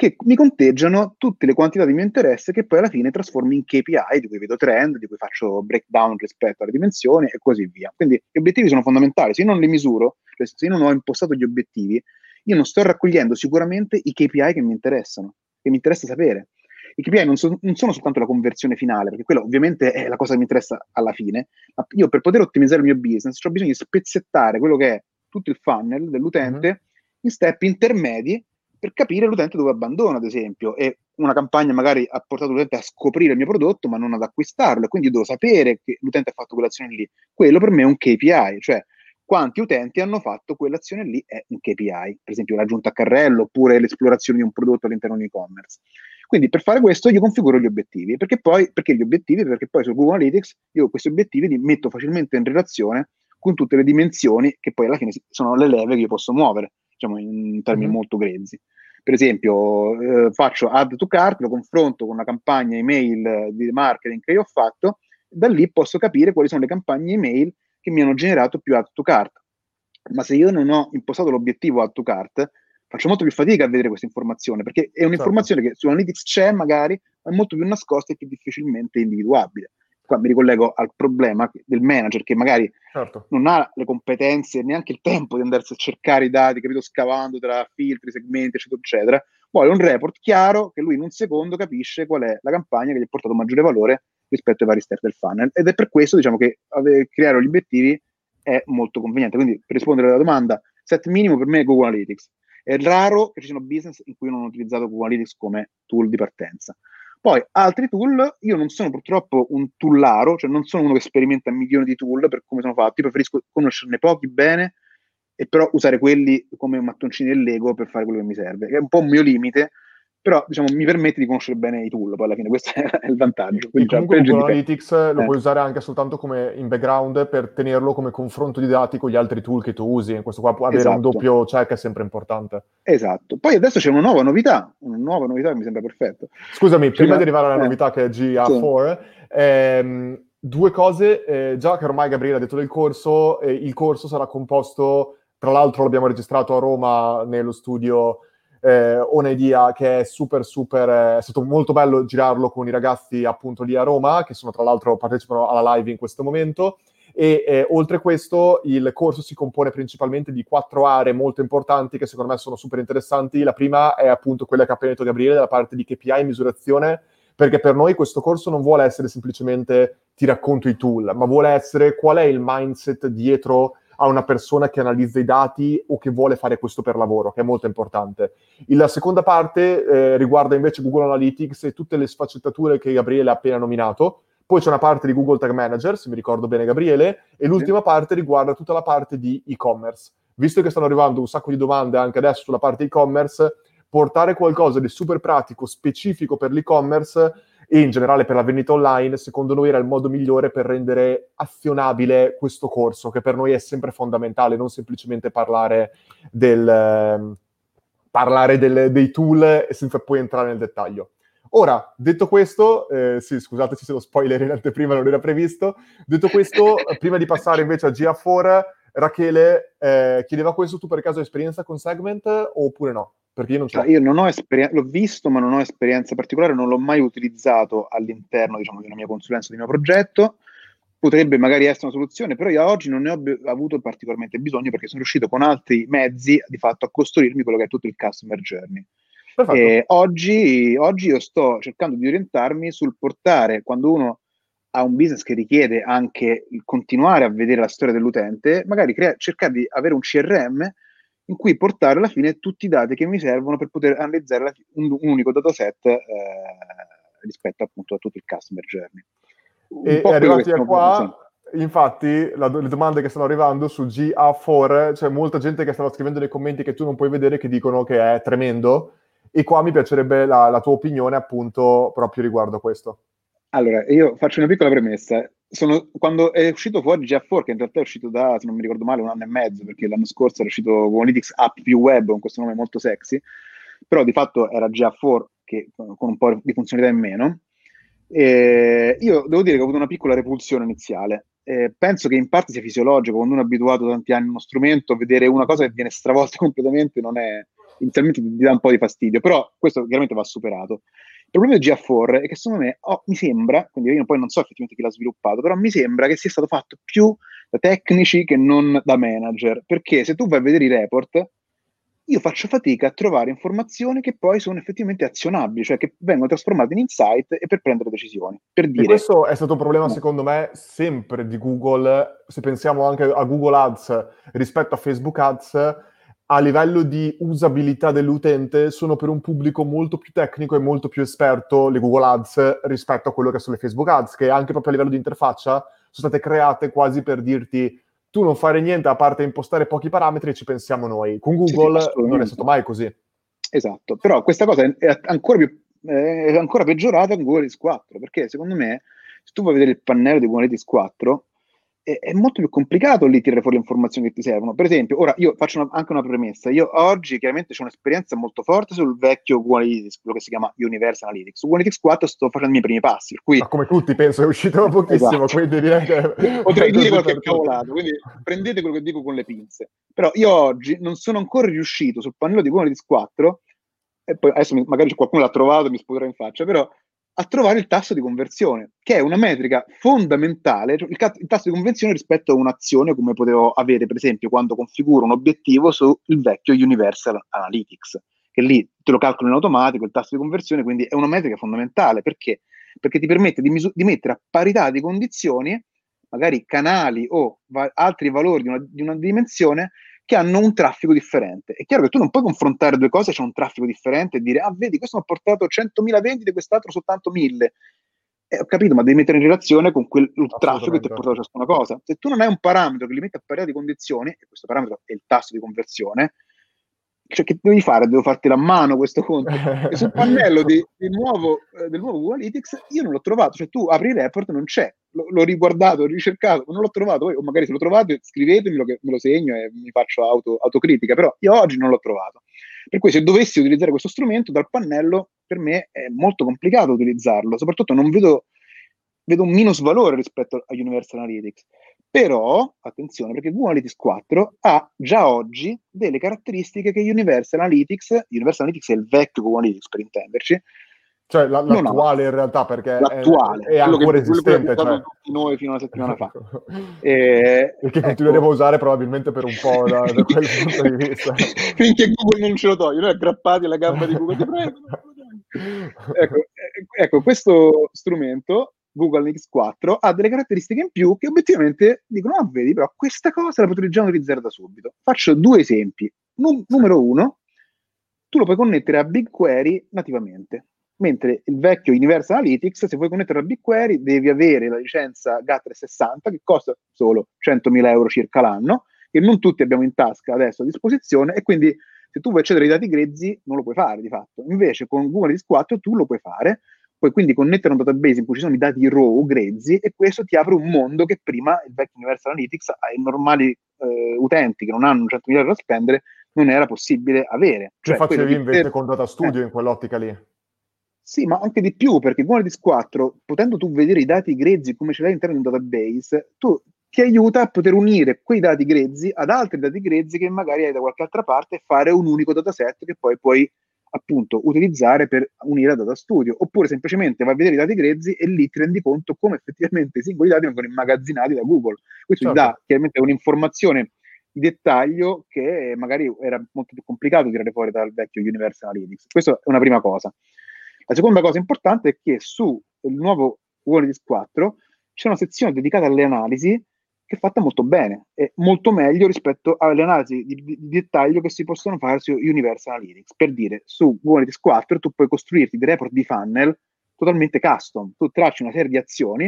Speaker 2: che mi conteggiano tutte le quantità di mio interesse che poi alla fine trasformo in KPI, di cui vedo trend, di cui faccio breakdown rispetto alle dimensioni e così via. Quindi gli obiettivi sono fondamentali. Se io non li misuro, cioè se io non ho impostato gli obiettivi, io non sto raccogliendo sicuramente i KPI che mi interessano, che mi interessa sapere. I KPI non, so, non sono soltanto la conversione finale, perché quella ovviamente è la cosa che mi interessa alla fine, ma io per poter ottimizzare il mio business ho bisogno di spezzettare quello che è tutto il funnel dell'utente mm-hmm in step intermedi per capire l'utente dove abbandona, ad esempio, e una campagna magari ha portato l'utente a scoprire il mio prodotto ma non ad acquistarlo, quindi devo sapere che l'utente ha fatto quell'azione lì. Quello per me è un KPI, cioè quanti utenti hanno fatto quell'azione lì è un KPI, per esempio l'aggiunta a carrello oppure l'esplorazione di un prodotto all'interno di e-commerce. Quindi per fare questo io configuro gli obiettivi, perché poi, perché gli obiettivi? Perché poi su Google Analytics io questi obiettivi li metto facilmente in relazione con tutte le dimensioni che poi alla fine sono le leve che io posso muovere diciamo in termini mm-hmm. molto grezzi. Per esempio, eh, faccio add to cart, lo confronto con una campagna email di marketing che io ho fatto, da lì posso capire quali sono le campagne email che mi hanno generato più add to cart. Ma se io non ho impostato l'obiettivo add to cart, faccio molto più fatica a vedere questa informazione, perché è un'informazione certo. che su Analytics c'è magari, ma è molto più nascosta e più difficilmente individuabile qua mi ricollego al problema del manager che magari certo. non ha le competenze e neanche il tempo di andarsi a cercare i dati, capito, scavando tra filtri, segmenti, eccetera, eccetera. Vuole un report chiaro che lui in un secondo capisce qual è la campagna che gli ha portato maggiore valore rispetto ai vari step del funnel. Ed è per questo, diciamo, che creare gli obiettivi è molto conveniente. Quindi, per rispondere alla domanda, set minimo per me è Google Analytics. È raro che ci siano business in cui non ho utilizzato Google Analytics come tool di partenza. Poi altri tool, io non sono purtroppo un toolaro, cioè non sono uno che sperimenta milioni di tool per come sono fatti, preferisco conoscerne pochi bene e però usare quelli come mattoncini del Lego per fare quello che mi serve. È un po' un mio limite, però diciamo, mi permette di conoscere bene i tool, poi alla fine questo [laughs] è il vantaggio.
Speaker 1: Quindi, comunque Google Analytics lo eh. puoi usare anche soltanto come in background per tenerlo come confronto di dati con gli altri tool che tu usi, questo qua avere esatto. un doppio check è sempre importante.
Speaker 2: Esatto, poi adesso c'è una nuova novità, una nuova novità che mi sembra perfetto.
Speaker 1: Scusami, c'è prima una... di arrivare alla eh. novità che è GA4, sì. ehm, due cose, eh, già che ormai Gabriele ha detto del corso, eh, il corso sarà composto, tra l'altro l'abbiamo registrato a Roma nello studio eh, Onedia che è super super, eh, è stato molto bello girarlo con i ragazzi appunto lì a Roma, che sono tra l'altro partecipano alla live in questo momento. E eh, oltre questo il corso si compone principalmente di quattro aree molto importanti che secondo me sono super interessanti. La prima è appunto quella che ha appena detto Gabriele, la parte di KPI e misurazione, perché per noi questo corso non vuole essere semplicemente ti racconto i tool, ma vuole essere qual è il mindset dietro a una persona che analizza i dati o che vuole fare questo per lavoro, che è molto importante. La seconda parte eh, riguarda invece Google Analytics e tutte le sfaccettature che Gabriele ha appena nominato. Poi c'è una parte di Google Tag Manager, se mi ricordo bene Gabriele, e l'ultima sì. parte riguarda tutta la parte di e-commerce. Visto che stanno arrivando un sacco di domande anche adesso sulla parte e-commerce, portare qualcosa di super pratico, specifico per l'e-commerce e in generale per la vendita online, secondo noi era il modo migliore per rendere azionabile questo corso, che per noi è sempre fondamentale, non semplicemente parlare, del, eh, parlare del, dei tool senza poi entrare nel dettaglio. Ora, detto questo, eh, sì, scusateci se lo spoiler in anteprima non era previsto, detto questo, [laughs] prima di passare invece a GA4, Rachele eh, chiedeva questo, tu per caso hai esperienza con Segment oppure no? Perché io non,
Speaker 2: cioè, io non ho esperienza, l'ho visto, ma non ho esperienza particolare, non l'ho mai utilizzato all'interno diciamo, di una mia consulenza, di un mio progetto. Potrebbe magari essere una soluzione, però io oggi non ne ho b- avuto particolarmente bisogno perché sono riuscito con altri mezzi di fatto a costruirmi quello che è tutto il customer journey. Oggi, oggi io sto cercando di orientarmi sul portare, quando uno ha un business che richiede anche il continuare a vedere la storia dell'utente, magari crea- cercare di avere un CRM in cui portare alla fine tutti i dati che mi servono per poter analizzare un, un unico dataset eh, rispetto appunto a tutto il customer journey.
Speaker 1: Un e arrivati a qua, infatti, la, le domande che stanno arrivando su GA4, c'è molta gente che stava scrivendo nei commenti che tu non puoi vedere che dicono che è tremendo, e qua mi piacerebbe la, la tua opinione appunto proprio riguardo a questo.
Speaker 2: Allora, io faccio una piccola premessa sono, quando è uscito fuori GA4, che in realtà è uscito da, se non mi ricordo male, un anno e mezzo, perché l'anno scorso era uscito Analytics App più Web, con questo nome molto sexy, però di fatto era GA4 che, con un po' di funzionalità in meno. E io devo dire che ho avuto una piccola repulsione iniziale. Eh, penso che in parte sia fisiologico, quando uno è abituato tanti anni a uno strumento, vedere una cosa che viene stravolta [laughs] completamente non è, inizialmente ti dà un po' di fastidio, però questo chiaramente va superato. Il problema di GA4 è che secondo me oh, mi sembra, quindi io poi non so effettivamente chi l'ha sviluppato, però mi sembra che sia stato fatto più da tecnici che non da manager, perché se tu vai a vedere i report, io faccio fatica a trovare informazioni che poi sono effettivamente azionabili, cioè che vengono trasformate in insight e per prendere decisioni. Per dire,
Speaker 1: e questo è stato un problema, secondo me, sempre di Google, se pensiamo anche a Google Ads rispetto a Facebook Ads, a livello di usabilità dell'utente sono per un pubblico molto più tecnico e molto più esperto le Google Ads rispetto a quello che sono le Facebook Ads, che anche proprio a livello di interfaccia sono state create quasi per dirti tu non fare niente a parte impostare pochi parametri e ci pensiamo noi. Con Google non è stato mai così.
Speaker 2: Esatto, però questa cosa è ancora, più, è ancora peggiorata con Google Analytics 4, perché secondo me se tu vuoi vedere il pannello di Google Analytics 4 è, è, molto più complicato lì tirare fuori le informazioni che ti servono. Per esempio, ora io faccio una, anche una premessa. Io oggi chiaramente ho un'esperienza molto forte sul vecchio Google Analytics, quello che si chiama Universal Analytics. Su Google Analytics 4 sto facendo i miei primi passi. Cui...
Speaker 1: Ma come tutti, penso, è uscito da pochissimo, esatto. quindi direi che... [laughs]
Speaker 2: Potrei dire qualche cavolato, quindi prendete quello che dico con le pinze. Però io oggi non sono ancora riuscito sul pannello di Google Analytics 4 e poi adesso magari qualcuno l'ha trovato e mi sputerà in faccia, però a trovare il tasso di conversione, che è una metrica fondamentale, cioè il, ca- il, tasso di conversione rispetto a un'azione come potevo avere, per esempio, quando configuro un obiettivo sul vecchio Universal Analytics, che lì te lo calcolo in automatico, il tasso di conversione, quindi è una metrica fondamentale. Perché? Perché ti permette di, misu- di mettere a parità di condizioni, magari canali o va- altri valori di una, di una dimensione, che hanno un traffico differente. È chiaro che tu non puoi confrontare due cose, c'è un traffico differente e dire, ah, vedi, questo mi ha portato 100.000 vendite, quest'altro soltanto 1.000. Eh, ho capito, ma devi mettere in relazione con quel traffico che ti ha portato ciascuna cosa. Se tu non hai un parametro che li mette a parità di condizioni, e questo parametro è il tasso di conversione, cioè, che devi fare? Devo farti la mano questo conto. E sul pannello [laughs] di, di nuovo, eh, del nuovo Google Analytics io non l'ho trovato. Cioè, tu apri il report, non c'è. L- l'ho riguardato, l'ho ricercato, non l'ho trovato. Poi, o magari se lo trovate, scrivetemelo che me lo segno e mi faccio auto, autocritica. Però io oggi non l'ho trovato. Per cui se dovessi utilizzare questo strumento dal pannello, per me è molto complicato utilizzarlo. Soprattutto non vedo, vedo un minus valore rispetto a Universal Analytics. Però, attenzione, perché Google Analytics 4 ha già oggi delle caratteristiche che Universal Analytics, Universal Analytics è il vecchio Google Analytics per intenderci,
Speaker 1: cioè la, l'attuale in realtà perché
Speaker 2: l'attuale,
Speaker 1: è, è ancora che, esistente.
Speaker 2: Quello
Speaker 1: cioè...
Speaker 2: tutti noi fino a una settimana fa. [laughs] e,
Speaker 1: e che ecco. continueremo a usare probabilmente per un po' da, da [laughs] quel punto di vista. [laughs]
Speaker 2: Finché Google non ce lo toglie, noi aggrappati alla gamba di Google, ti prego. ecco, ecco, questo strumento Google Analytics 4 ha delle caratteristiche in più che obiettivamente dicono, ah, vedi, però questa cosa la potrei già utilizzare da subito. Faccio due esempi. Num- numero uno, tu lo puoi connettere a BigQuery nativamente, mentre il vecchio Universal Analytics, se vuoi connettere a BigQuery, devi avere la licenza GAT360 che costa solo 100.000 euro circa l'anno, che non tutti abbiamo in tasca adesso a disposizione, e quindi se tu vuoi accedere ai dati grezzi non lo puoi fare di fatto. Invece con Google Analytics 4 tu lo puoi fare, puoi quindi connettere un database in cui ci sono i dati raw grezzi e questo ti apre un mondo che prima il vecchio Universal Analytics ai normali eh, utenti che non hanno 100.000 euro da spendere non era possibile avere.
Speaker 1: Cioè, che facevi invece per... con Data Studio eh. in quell'ottica lì?
Speaker 2: Sì, ma anche di più, perché con Analytics 4, potendo tu vedere i dati grezzi come ce l'hai all'interno di un database, tu ti aiuta a poter unire quei dati grezzi ad altri dati grezzi che magari hai da qualche altra parte e fare un unico dataset che poi puoi appunto utilizzare per unire a Data Studio, oppure semplicemente vai a vedere i dati grezzi e lì ti rendi conto come effettivamente i singoli dati vengono immagazzinati da Google. Questo certo. ti dà chiaramente un'informazione di dettaglio che magari era molto più complicato tirare fuori dal vecchio Universal Analytics. Questa è una prima cosa. La seconda cosa importante è che sul nuovo Analytics 4 c'è una sezione dedicata alle analisi che è fatta molto bene, e molto meglio rispetto alle analisi di, di, di, dettaglio che si possono fare su Universal Analytics. Per dire, su Analytics 4 tu puoi costruirti dei report di funnel totalmente custom, tu tracci una serie di azioni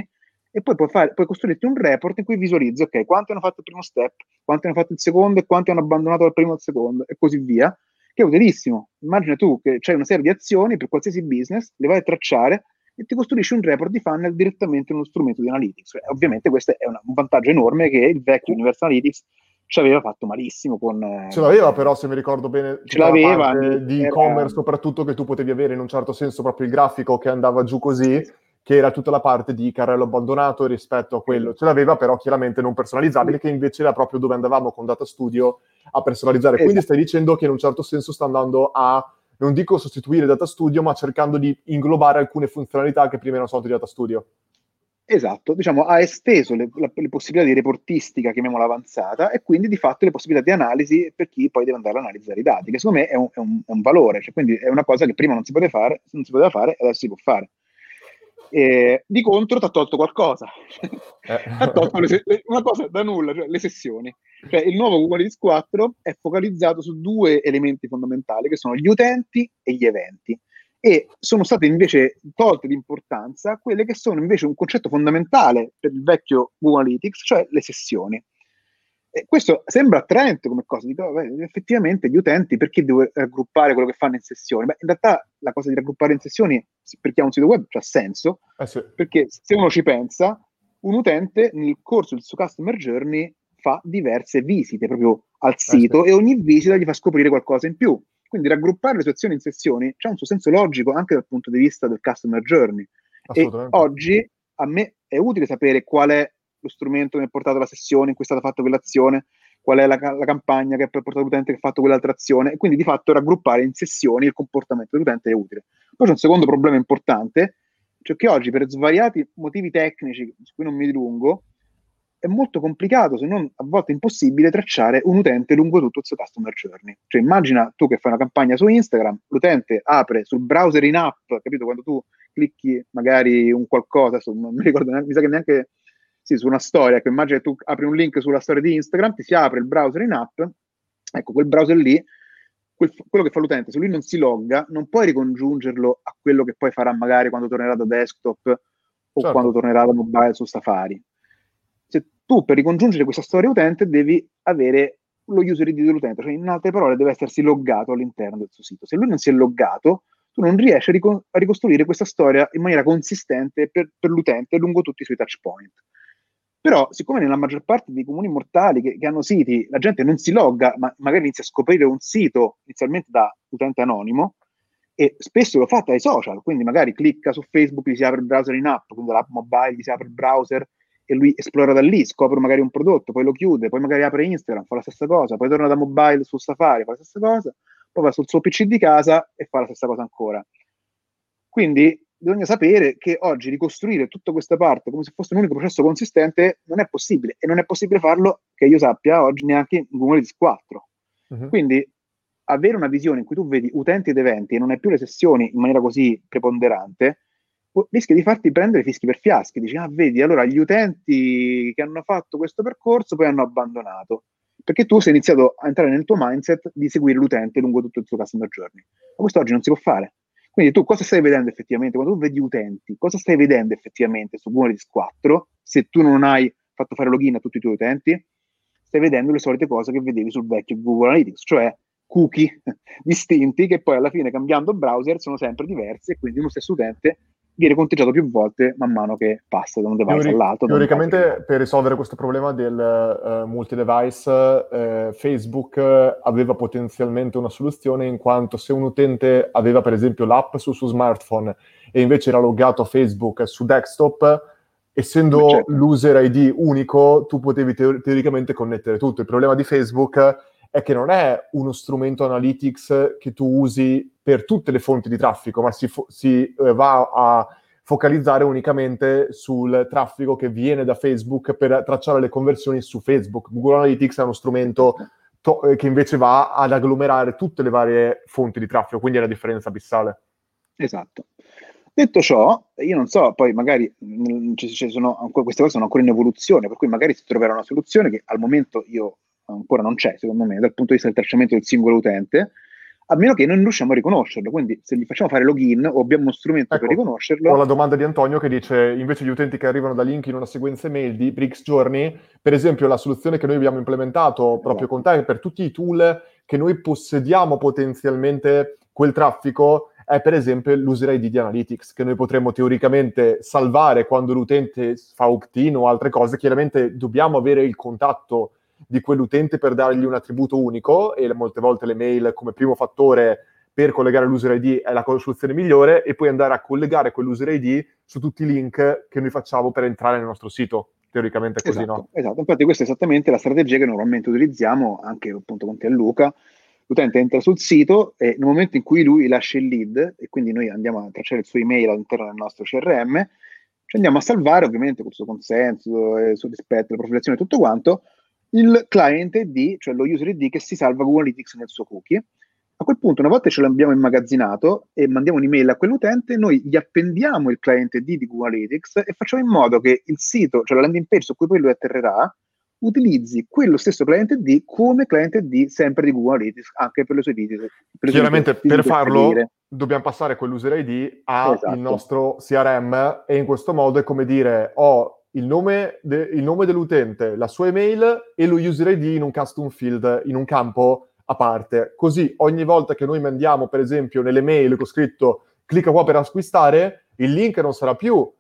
Speaker 2: e poi puoi, fare, puoi costruirti un report in cui visualizzi, ok, quanti hanno fatto il primo step, quanti hanno fatto il secondo e quanti hanno abbandonato il primo il secondo e così via, che è utilissimo. Immagina tu che c'è una serie di azioni per qualsiasi business, le vai a tracciare e ti costruisci un report di funnel direttamente in uno strumento di analytics. E ovviamente questo è un vantaggio enorme che il vecchio Universal Analytics ci aveva fatto malissimo con...
Speaker 1: Eh, ce l'aveva però, se mi ricordo bene, ce l'aveva di e-commerce era... soprattutto che tu potevi avere in un certo senso proprio il grafico che andava giù così, che era tutta la parte di carrello abbandonato rispetto a quello. Ce l'aveva però chiaramente non personalizzabile, che invece era proprio dove andavamo con Data Studio a personalizzare. Quindi esatto. stai dicendo che in un certo senso sta andando a non dico sostituire Data Studio, ma cercando di inglobare alcune funzionalità che prima erano soltanto di Data Studio.
Speaker 2: Esatto, diciamo, ha esteso le, la, le, possibilità di reportistica, chiamiamola avanzata, e quindi di fatto le possibilità di analisi per chi poi deve andare a analizzare i dati, che secondo me è un, è un, è un valore, cioè, quindi è una cosa che prima non si fare, non si poteva fare e adesso si può fare. E, di contro ti ha tolto qualcosa, eh. [laughs] ha tolto le, una cosa da nulla, cioè le sessioni. Cioè, il nuovo Google Analytics 4 è focalizzato su due elementi fondamentali che sono gli utenti e gli eventi e sono state invece tolte di importanza quelle che sono invece un concetto fondamentale per il vecchio Google Analytics, cioè le sessioni. E questo sembra attraente come cosa, dico, beh, effettivamente gli utenti perché devo raggruppare quello che fanno in sessioni? Beh, in realtà la cosa di raggruppare in sessioni per chi ha un sito web ha senso, eh sì. perché se uno ci pensa, un utente nel corso del suo customer journey fa diverse visite proprio al sito eh sì. e ogni visita gli fa scoprire qualcosa in più. Quindi raggruppare le sue in sessioni c'è un suo senso logico anche dal punto di vista del customer journey. E oggi a me è utile sapere qual è lo strumento che mi ha portato alla sessione in cui è stata fatta quell'azione, qual è la, la campagna che ha portato l'utente che ha fatto quell'altra azione, e quindi di fatto raggruppare in sessioni il comportamento dell'utente è utile. Poi c'è un secondo problema importante, cioè che oggi per svariati motivi tecnici, su cui non mi dilungo, è molto complicato, se non a volte impossibile, tracciare un utente lungo tutto il suo customer journey. Cioè immagina tu che fai una campagna su Instagram, l'utente apre sul browser in app, capito? Quando tu clicchi magari un qualcosa, adesso non mi ricordo neanche, mi sa che neanche sì, su una storia, che immagina che tu apri un link sulla storia di Instagram, ti si apre il browser in app Ecco, quel browser lì, quel, quello che fa l'utente, se lui non si logga, non puoi ricongiungerlo a quello che poi farà magari quando tornerà da desktop o certo. quando tornerà da mobile su Safari. Se tu per ricongiungere questa storia utente devi avere lo user ID dell'utente, cioè in altre parole deve essersi loggato all'interno del suo sito. Se lui non si è loggato, tu non riesci a, ricon- a ricostruire questa storia in maniera consistente per, per, l'utente lungo tutti i suoi touch point. Però, siccome nella maggior parte dei comuni mortali che, che, hanno siti, la gente non si logga, ma magari inizia a scoprire un sito inizialmente da utente anonimo, e spesso lo fa dai social, quindi magari clicca su Facebook, gli si apre il browser in app, quindi l'app mobile gli si apre il browser e lui esplora da lì, scopre magari un prodotto, poi lo chiude, poi magari apre Instagram, fa la stessa cosa, poi torna da mobile su Safari, fa la stessa cosa, poi va sul suo PC di casa e fa la stessa cosa ancora. Quindi bisogna sapere che oggi ricostruire tutta questa parte come se fosse un unico processo consistente non è possibile e non è possibile farlo, che io sappia, oggi neanche in Google Analytics 4. Uh-huh. Quindi avere una visione in cui tu vedi utenti ed eventi e non hai più le sessioni in maniera così preponderante, rischia di farti prendere fischi per fiaschi. Dici, ah, vedi, allora gli utenti che hanno fatto questo percorso poi hanno abbandonato perché tu sei iniziato a entrare nel tuo mindset di seguire l'utente lungo tutto il suo customer journey. Ma questo oggi non si può fare. Quindi tu cosa stai vedendo effettivamente? Quando tu vedi utenti, cosa stai vedendo effettivamente su Analytics 4 se tu non hai fatto fare login a tutti i tuoi utenti? Stai vedendo le solite cose che vedevi sul vecchio Google Analytics, cioè cookie [laughs] distinti che poi alla fine cambiando browser sono sempre diversi e quindi uno stesso utente viene conteggiato più volte man mano che passa da un device Teori- all'altro.
Speaker 1: Teoricamente per risolvere questo problema del uh, multi-device uh, Facebook aveva potenzialmente una soluzione in quanto se un utente aveva per esempio l'app sul suo smartphone e invece era loggato a Facebook su desktop, essendo certo. l'user ID unico, tu potevi teor- teoricamente connettere tutto. Il problema di Facebook è che non è uno strumento analytics che tu usi per tutte le fonti di traffico, ma si, fo- si eh, va a focalizzare unicamente sul traffico che viene da Facebook per tracciare le conversioni su Facebook. Google Analytics è uno strumento to- eh, che invece va ad agglomerare tutte le varie fonti di traffico, quindi è la differenza abissale.
Speaker 2: Esatto. Detto ciò, io non so, poi magari mh, ci sono, queste cose sono ancora in evoluzione, per cui magari si troverà una soluzione che al momento io ancora non c'è, secondo me, dal punto di vista del tracciamento del singolo utente, a meno che non riusciamo a riconoscerlo. Quindi, se gli facciamo fare login o abbiamo uno strumento ecco, per riconoscerlo.
Speaker 1: Ho la domanda di Antonio che dice: invece gli utenti che arrivano da link in una sequenza email di Brix Journey, per esempio, la soluzione che noi abbiamo implementato proprio con te per tutti i tool che noi possediamo potenzialmente quel traffico è per esempio l'user ID di Analytics, che noi potremmo teoricamente salvare quando l'utente fa opt-in o altre cose. Chiaramente dobbiamo avere il contatto di quell'utente per dargli un attributo unico e molte volte le mail come primo fattore per collegare l'user ID è la soluzione migliore e poi andare a collegare quell'user ID su tutti i link che noi facciamo per entrare nel nostro sito. Teoricamente è così,
Speaker 2: esatto,
Speaker 1: no?
Speaker 2: Esatto, infatti questa è esattamente la strategia che normalmente utilizziamo anche appunto con te Luca. L'utente entra sul sito e nel momento in cui lui lascia il lead e quindi noi andiamo a tracciare il suo email all'interno del nostro CRM, ci andiamo a salvare ovviamente con il suo consenso, il suo rispetto, la profilazione e tutto quanto, il client ID, cioè lo user ID che si salva Google Analytics nel suo cookie. A quel punto, una volta ce l'abbiamo immagazzinato e mandiamo un'email a quell'utente, noi gli appendiamo il client ID di Google Analytics e facciamo in modo che il sito, cioè la landing page su cui poi lui atterrerà, utilizzi quello stesso client ID come client ID sempre di Google Analytics anche per le sue visite.
Speaker 1: Chiaramente per farlo per dobbiamo passare quell'user ID al esatto. nostro CRM e in questo modo è come dire ho oh, il nome, de- il nome, dell'utente, la sua email e lo user ID in un custom field, in un campo a parte. Così ogni volta che noi mandiamo, per esempio, nelle mail con scritto clicca qua per acquistare, il link non sarà più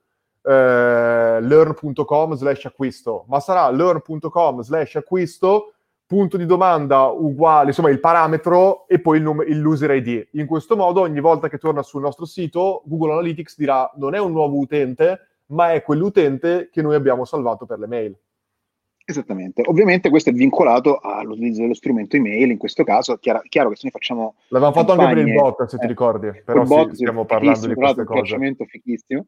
Speaker 1: eh, learn.com slash acquisto, ma sarà learn.com slash acquisto punto di domanda uguale, insomma il parametro e poi il nome, l'user ID. In questo modo ogni volta che torna sul nostro sito Google Analytics dirà non è un nuovo utente, ma è quell'utente che noi abbiamo salvato per le mail.
Speaker 2: Esattamente, ovviamente questo è vincolato all'utilizzo dello strumento email, in questo caso è chiaro, chiaro che se noi facciamo...
Speaker 1: L'avevamo fatto anche per il bot, se eh, ti ricordi, però bot, sì, stiamo parlando di queste cose. Un
Speaker 2: fichissimo,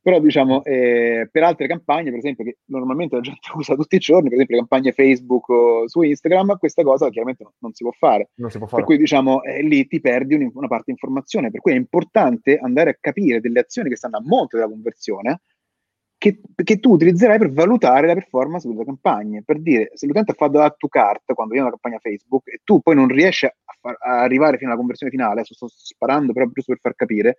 Speaker 2: però diciamo, eh, per altre campagne, per esempio, che normalmente la gente [laughs] usa tutti i giorni, per esempio le campagne Facebook o su Instagram, questa cosa chiaramente non, non si può fare.
Speaker 1: Non si può fare.
Speaker 2: Per cui diciamo, eh, lì ti perdi un, una parte di informazione, per cui è importante andare a capire delle azioni che stanno a monte della conversione, che, che, tu utilizzerai per valutare la performance delle campagne. Per dire, se l'utente ha fatto add to cart quando viene una campagna Facebook e tu poi non riesci a, far, a arrivare fino alla conversione finale, adesso sto sparando però giusto per far capire,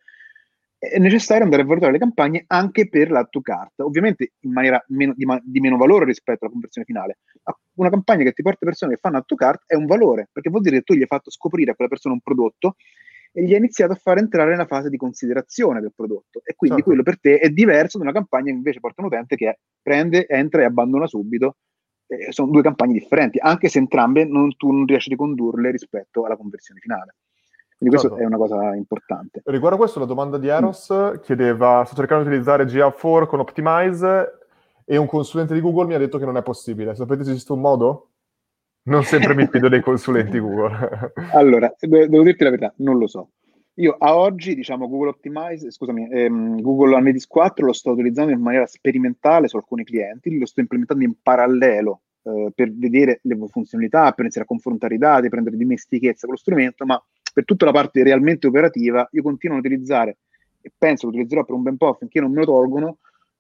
Speaker 2: è necessario andare a valutare le campagne anche per l'add to cart, ovviamente in maniera meno, di, di, meno valore rispetto alla conversione finale. Una campagna che ti porta persone che fanno add to cart è un valore, perché vuol dire che tu gli hai fatto scoprire a quella persona un prodotto e gli hai iniziato a far entrare nella fase di considerazione del prodotto. E quindi certo. quello per te è diverso da una campagna che invece porta un utente che prende, entra e abbandona subito. Eh, sono due campagne differenti, anche se entrambe non, tu non riesci a ricondurle rispetto alla conversione finale. Quindi questo certo. è una cosa importante.
Speaker 1: Riguardo a questo, la domanda di Eros mm. chiedeva, sto cercando di utilizzare GA4 con Optimize e un consulente di Google mi ha detto che non è possibile. Sapete se esiste un modo? Non sempre mi fido dei [laughs] consulenti Google.
Speaker 2: allora, devo dirti la verità, non lo so. Io a oggi, diciamo, Google Optimize, scusami, ehm, Google Analytics 4 lo sto utilizzando in maniera sperimentale su alcuni clienti, lo sto implementando in parallelo eh, per vedere le funzionalità, per iniziare a confrontare i dati, prendere dimestichezza con lo strumento, ma per tutta la parte realmente operativa io continuo a utilizzare e penso che utilizzerò per un bel po' finché non me lo tolgono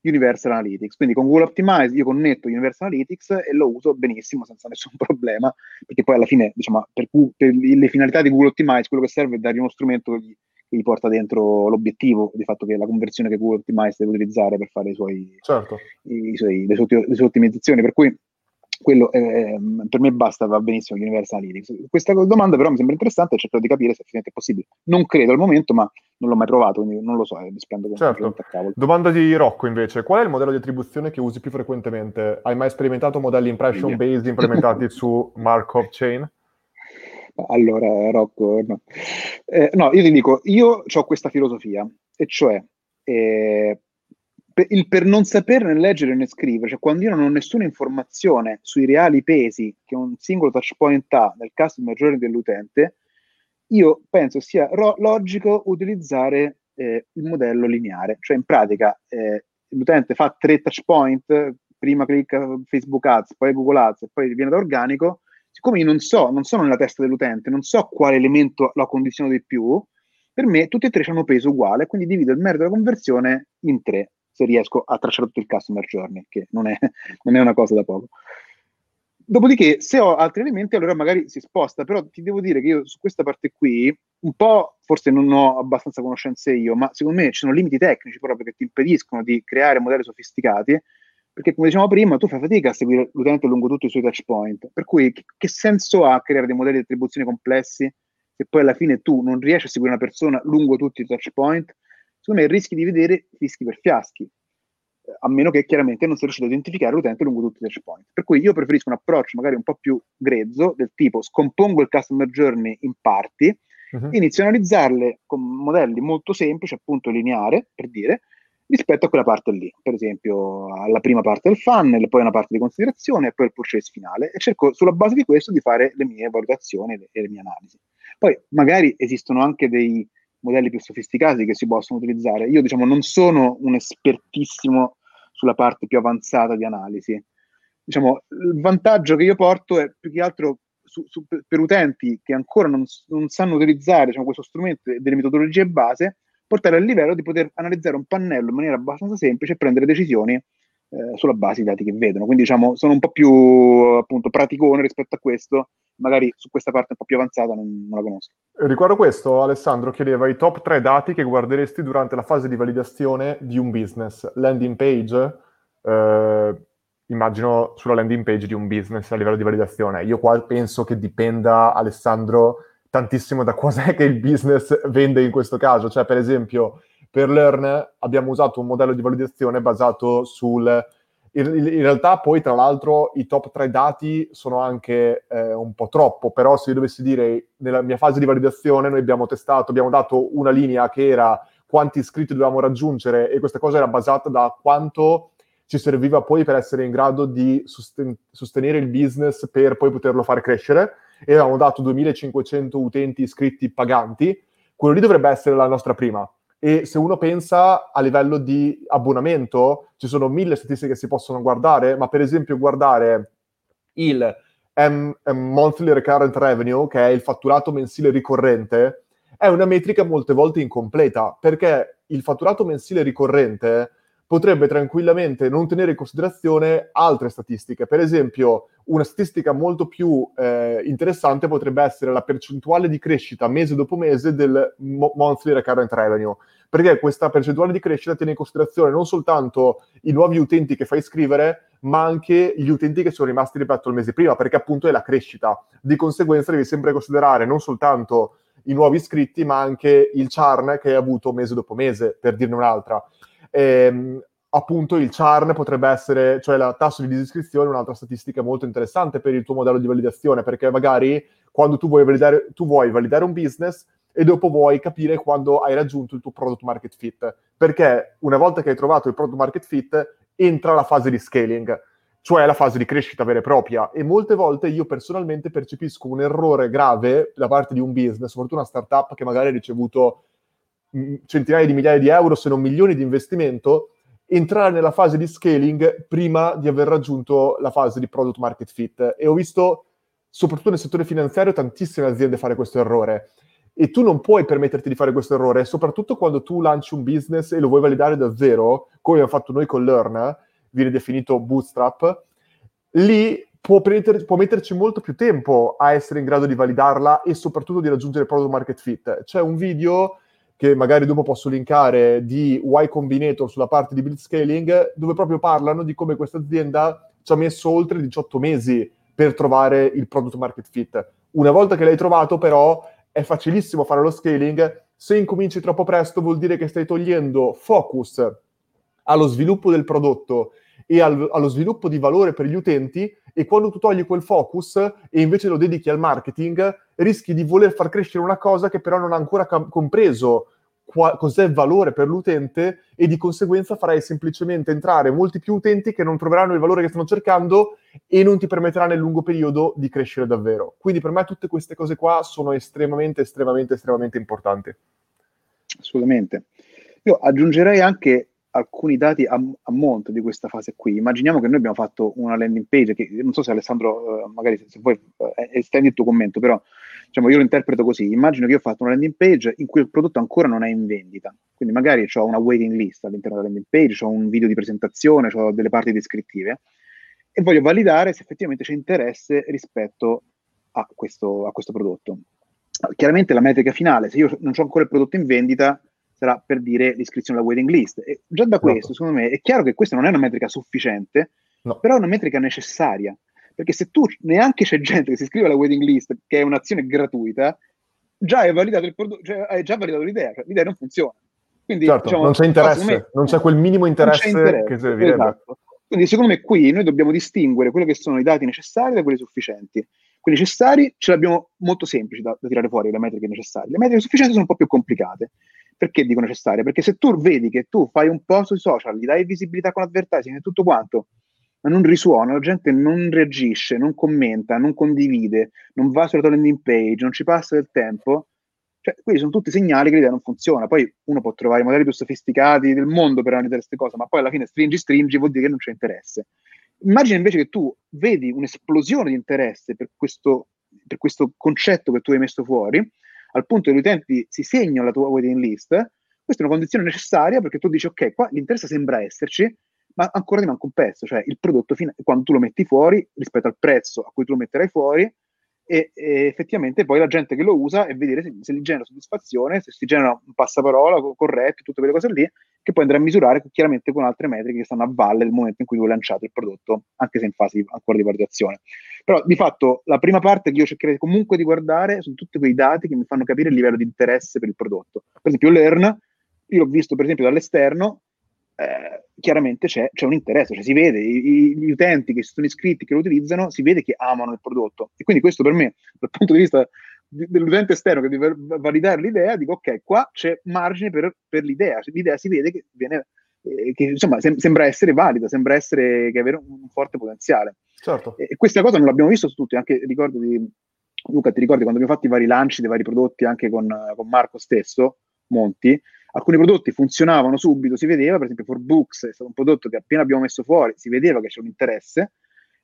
Speaker 2: Universal Analytics. Quindi con Google Optimize io connetto Universal Analytics e lo uso benissimo senza nessun [laughs] problema, perché poi alla fine, diciamo, per, per le finalità di Google Optimize, quello che serve è dargli uno strumento che gli, che gli, porta dentro l'obiettivo di fatto che è la conversione che Google Optimize deve utilizzare per fare i suoi,
Speaker 1: certo.
Speaker 2: i, i suoi, le, sue, le sue ottimizzazioni. Per cui quello eh, per me basta, va benissimo Universal Analytics. Questa domanda però mi sembra interessante e cerco di capire se effettivamente è possibile. Non credo al momento, ma non l'ho mai provato, quindi non lo so, eh, mi spendo
Speaker 1: certo. a cavolo. Domanda di Rocco invece, qual è il modello di attribuzione che usi più frequentemente? Hai mai sperimentato modelli impression based implementati [laughs] su Markov Chain?
Speaker 2: Allora, Rocco, no. Eh, no, io ti dico, io ho questa filosofia, e cioè eh, il per non saperne leggere né scrivere, cioè quando io non ho nessuna informazione sui reali pesi che un singolo touch point ha nel customer journey dell'utente, io penso sia ro- logico utilizzare eh, il modello lineare, cioè in pratica eh, l'utente fa tre touch point, prima clicca Facebook Ads, poi Google Ads e poi viene da organico, siccome io non so, non sono nella testa dell'utente, non so quale elemento lo condiziona di più, per me tutti e tre hanno peso uguale, quindi divido il merito della conversione in tre se riesco a tracciare tutto il customer journey, che non è, [laughs] non è una cosa da poco. Dopodiché, se ho altri elementi, allora magari si sposta, però ti devo dire che io su questa parte qui, un po' forse non ho abbastanza conoscenze io, ma secondo me ci sono limiti tecnici proprio che ti impediscono di creare modelli sofisticati, perché come dicevamo prima, tu fai fatica a seguire l'utente lungo tutti i suoi touch point, per cui che, senso ha creare dei modelli di attribuzione complessi se poi alla fine tu non riesci a seguire una persona lungo tutti i touch point secondo me rischi di vedere fischi per fiaschi, eh, a meno che chiaramente non sia riuscito a identificare l'utente lungo tutti i touch point. Per cui io preferisco un approccio magari un po' più grezzo, del tipo scompongo il customer journey in parti, uh-huh. inizio a analizzarle con modelli molto semplici, appunto lineare, per dire, rispetto a quella parte lì, per esempio alla prima parte del funnel, poi una parte di considerazione e poi il purchase finale e cerco sulla base di questo di fare le mie valutazioni e le mie analisi. Poi magari esistono anche dei, modelli più sofisticati che si possono utilizzare. Io, diciamo, non sono un espertissimo sulla parte più avanzata di analisi. Diciamo, il vantaggio che io porto è più che altro su, su, per utenti che ancora non, non sanno utilizzare diciamo, questo strumento delle metodologie base, portare al livello di poter analizzare un pannello in maniera abbastanza semplice e prendere decisioni eh, sulla base dei dati che vedono. Quindi diciamo, sono un po' più appunto praticone rispetto a questo magari su questa parte un po' più avanzata non, non la conosco.
Speaker 1: Riguardo questo, Alessandro chiedeva i top 3 dati che guarderesti durante la fase di validazione di un business. Landing page, eh, immagino sulla landing page di un business a livello di validazione. Io qua penso che dipenda, Alessandro, tantissimo da cos'è che il business vende in questo caso. Cioè, per esempio, per Learn abbiamo usato un modello di validazione basato sul in, realtà poi tra l'altro i top 3 dati sono anche eh, un po' troppo, però se io dovessi dire nella mia fase di validazione noi abbiamo testato, abbiamo dato una linea che era quanti iscritti dovevamo raggiungere e questa cosa era basata da quanto ci serviva poi per essere in grado di sosten- sostenere il business per poi poterlo fare crescere. E avevamo dato 2500 utenti iscritti paganti, quello lì dovrebbe essere la nostra prima e se uno pensa a livello di abbonamento, ci sono mille statistiche che si possono guardare, ma per esempio guardare il M- Monthly Recurrent Revenue, che è il fatturato mensile ricorrente, è una metrica molte volte incompleta, perché il fatturato mensile ricorrente potrebbe tranquillamente non tenere in considerazione altre statistiche. Per esempio, una statistica molto più eh, interessante potrebbe essere la percentuale di crescita mese dopo mese del monthly recurrent revenue, perché questa percentuale di crescita tiene in considerazione non soltanto i nuovi utenti che fai iscrivere, ma anche gli utenti che sono rimasti rispetto al mese prima, perché appunto è la crescita. Di conseguenza devi sempre considerare non soltanto i nuovi iscritti, ma anche il churn che hai avuto mese dopo mese, per dirne un'altra. E, ehm, appunto il churn potrebbe essere, cioè la tasso di disiscrizione, un'altra statistica molto interessante per il tuo modello di validazione, perché magari quando tu vuoi validare, tu vuoi validare un business e dopo vuoi capire quando hai raggiunto il tuo product market fit, perché una volta che hai trovato il product market fit entra la fase di scaling, cioè la fase di crescita vera e propria. E molte volte io personalmente percepisco un errore grave da parte di un business, soprattutto una startup che magari ha ricevuto centinaia di migliaia di euro, se non milioni di investimento, entrare nella fase di scaling prima di aver raggiunto la fase di product market fit. E ho visto, soprattutto nel settore finanziario, tantissime aziende fare questo errore. E tu non puoi permetterti di fare questo errore, soprattutto quando tu lanci un business e lo vuoi validare da zero, come abbiamo fatto noi con Learn, viene definito bootstrap, lì può, preter- può, metterci molto più tempo a essere in grado di validarla e soprattutto di raggiungere il product market fit. C'è un video che magari dopo posso linkare di Y Combinator sulla parte di build scaling, dove proprio parlano di come questa azienda ci ha messo oltre 18 mesi per trovare il product market fit. Una volta che l'hai trovato, però, è facilissimo fare lo scaling. Se incominci troppo presto, vuol dire che stai togliendo focus allo sviluppo del prodotto e al, allo sviluppo di valore per gli utenti e quando tu togli quel focus e invece lo dedichi al marketing, rischi di voler far crescere una cosa che però non ha ancora cam- compreso qua- cos'è il valore per l'utente e di conseguenza farai semplicemente entrare molti più utenti che non troveranno il valore che stanno cercando e non ti permetterà nel lungo periodo di crescere davvero. Quindi per me tutte queste cose qua sono estremamente, estremamente, estremamente importanti.
Speaker 2: Assolutamente. Io aggiungerei anche alcuni dati a, a, monte di questa fase qui. Immaginiamo che noi abbiamo fatto una landing page, che non so se Alessandro, uh, magari se, se vuoi uh, estendi il tuo commento, però diciamo, io lo interpreto così. Immagino che io ho fatto una landing page in cui il prodotto ancora non è in vendita. Quindi magari ho una waiting list all'interno della landing page, ho un video di presentazione, ho delle parti descrittive e voglio validare se effettivamente c'è interesse rispetto a questo, a questo prodotto. Chiaramente la metrica finale, se io non ho ancora il prodotto in vendita, sarà per dire l'iscrizione alla waiting list. E già da questo, esatto. secondo me, è chiaro che questa non è una metrica sufficiente, no. però è una metrica necessaria. Perché se tu neanche c'è gente che si iscrive alla waiting list, che è un'azione gratuita, già hai validato il prodotto, cioè hai già validato l'idea, cioè, l'idea non funziona.
Speaker 1: Quindi, certo, diciamo, non c'è interesse, me, non c'è quel minimo interesse, interesse che servirebbe. Esatto.
Speaker 2: Quindi secondo me qui noi dobbiamo distinguere quelli che sono i dati necessari da quelli sufficienti. Quelli necessari ce l'abbiamo molto semplici da, da tirare fuori, le metriche necessarie. Le metriche sufficienti sono un po' più complicate. Perché dico necessarie? Perché se tu vedi che tu fai un post sui social, gli dai visibilità con advertising e tutto quanto, ma non risuona, la gente non reagisce, non commenta, non condivide, non va sulla tua landing page, non ci passa del tempo, cioè, quelli sono tutti segnali che l'idea non funziona. Poi uno può trovare i modelli più sofisticati del mondo per analizzare queste cose, ma poi alla fine stringi, stringi, vuol dire che non c'è interesse. Immagina invece che tu vedi un'esplosione di interesse per questo, per questo concetto che tu hai messo fuori, al punto che gli utenti si segnano la tua waiting list, questa è una condizione necessaria perché tu dici ok, qua l'interesse sembra esserci, ma ancora ti manca un pezzo, cioè il prodotto fin- quando tu lo metti fuori rispetto al prezzo a cui tu lo metterai fuori e, e effettivamente poi la gente che lo usa e vedere se, se gli genera soddisfazione, se si genera un passaparola corretto, tutte quelle cose lì, che poi andrà a misurare chiaramente con altre metriche che stanno a valle del momento in cui tu hai lanciato il prodotto, anche se in fase ancora di validazione. Però di fatto la prima parte che io cercherei comunque di guardare sono tutti quei dati che mi fanno capire il livello di interesse per il prodotto. Per esempio Learn, io l'ho visto per esempio dall'esterno, eh, chiaramente c'è, c'è, un interesse, cioè si vede, i, gli utenti che si sono iscritti, che lo utilizzano, si vede che amano il prodotto. E quindi questo per me, dal punto di vista dell'utente esterno che deve validare l'idea, dico ok, qua c'è margine per, per l'idea, cioè, l'idea si vede che viene eh, che insomma sem- sembra essere valida, sembra essere che avere un, un forte potenziale. Certo. E, e, questa cosa non l'abbiamo visto su tutti, anche ricordo di Luca, ti ricordi quando abbiamo fatto i vari lanci dei vari prodotti anche con, con Marco stesso, Monti, alcuni prodotti funzionavano subito, si vedeva, per esempio For Books è stato un prodotto che appena abbiamo messo fuori si vedeva che c'è un interesse,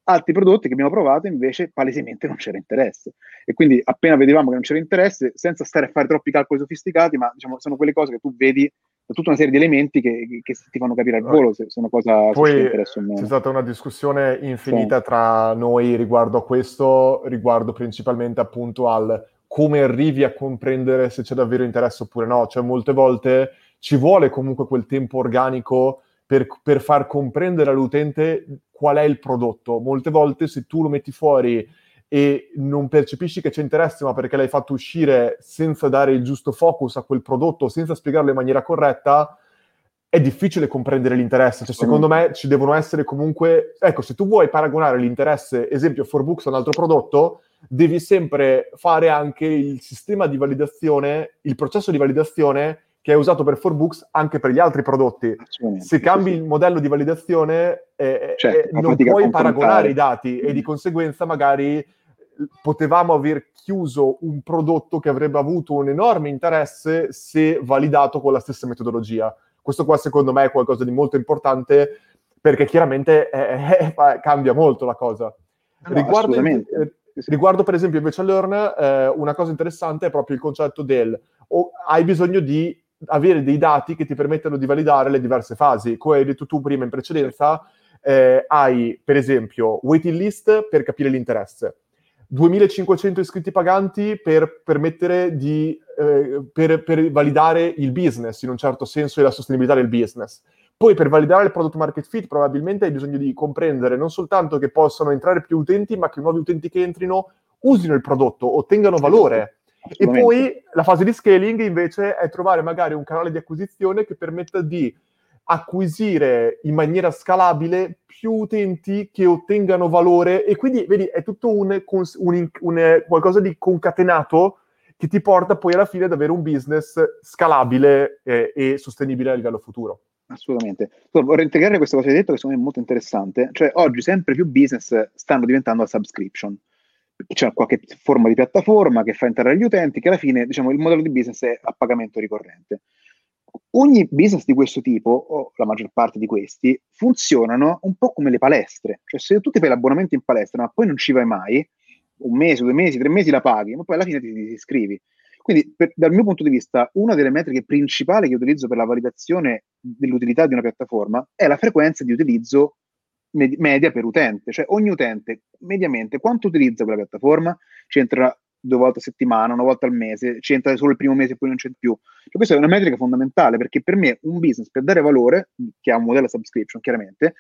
Speaker 2: altri prodotti che abbiamo provato invece palesemente non c'era interesse e quindi appena vedevamo che non c'era interesse senza stare a fare troppi calcoli sofisticati ma diciamo sono quelle cose che tu vedi tutta una serie di elementi che, che ti fanno capire al volo se, se una cosa
Speaker 1: Poi. C'è stata una discussione infinita sì. tra noi riguardo a questo, riguardo principalmente appunto al come arrivi a comprendere se c'è davvero interesse oppure no. Cioè molte volte ci vuole comunque quel tempo organico per, per far comprendere all'utente qual è il prodotto. Molte volte se tu lo metti fuori e non percepisci che c'è interesse, ma perché l'hai fatto uscire senza dare il giusto focus a quel prodotto, senza spiegarlo in maniera corretta, è difficile comprendere l'interesse. Cioè, secondo me ci devono essere comunque... Ecco, se tu vuoi paragonare l'interesse, esempio, for books a un altro prodotto, devi sempre fare anche il sistema di validazione, il processo di validazione che è usato per 4Books anche per gli altri prodotti. Se cambi il modello di validazione, eh, cioè, eh, non puoi paragonare i dati e di conseguenza magari potevamo aver chiuso un prodotto che avrebbe avuto un enorme interesse se validato con la stessa metodologia. Questo qua secondo me è qualcosa di molto importante perché chiaramente eh, eh, cambia molto la cosa.
Speaker 2: No, riguardo, eh,
Speaker 1: riguardo, per esempio invece a Learn, eh, una cosa interessante è proprio il concetto del oh, hai bisogno di avere dei dati che ti permettano di validare le diverse fasi. Come hai detto tu prima in precedenza, eh, hai per esempio waiting list per capire l'interesse, 2500 iscritti paganti per permettere di eh, per, per, validare il business in un certo senso e la sostenibilità del business. Poi per validare il product market fit probabilmente hai bisogno di comprendere non soltanto che possano entrare più utenti, ma che i nuovi utenti che entrino usino il prodotto, ottengano valore. E poi la fase di scaling invece è trovare magari un canale di acquisizione che permetta di acquisire in maniera scalabile più utenti che ottengano valore e quindi vedi è tutto un, un, un, qualcosa di concatenato che ti porta poi alla fine ad avere un business scalabile eh, e sostenibile a livello futuro.
Speaker 2: Assolutamente. Vorrei integrare questa cosa che hai detto che secondo me è molto interessante. Cioè oggi sempre più business stanno diventando a subscription c'è qualche forma di piattaforma che fa entrare gli utenti, che alla fine diciamo, il modello di business è a pagamento ricorrente. Ogni business di questo tipo, o la maggior parte di questi, funzionano un po' come le palestre. Cioè se tu ti fai l'abbonamento in palestra ma poi non ci vai mai, un mese, due mesi, tre mesi la paghi, ma poi alla fine ti, ti iscrivi. Quindi per, dal mio punto di vista una delle metriche principali che utilizzo per la validazione dell'utilità di una piattaforma è la frequenza di utilizzo media per utente, cioè ogni utente mediamente quanto utilizza quella piattaforma, ci entra due volte a settimana, una volta al mese, ci entra solo il primo mese e poi non c'è più. Cioè, questa è una metrica fondamentale perché per me un business per dare valore, che ha un modello subscription chiaramente,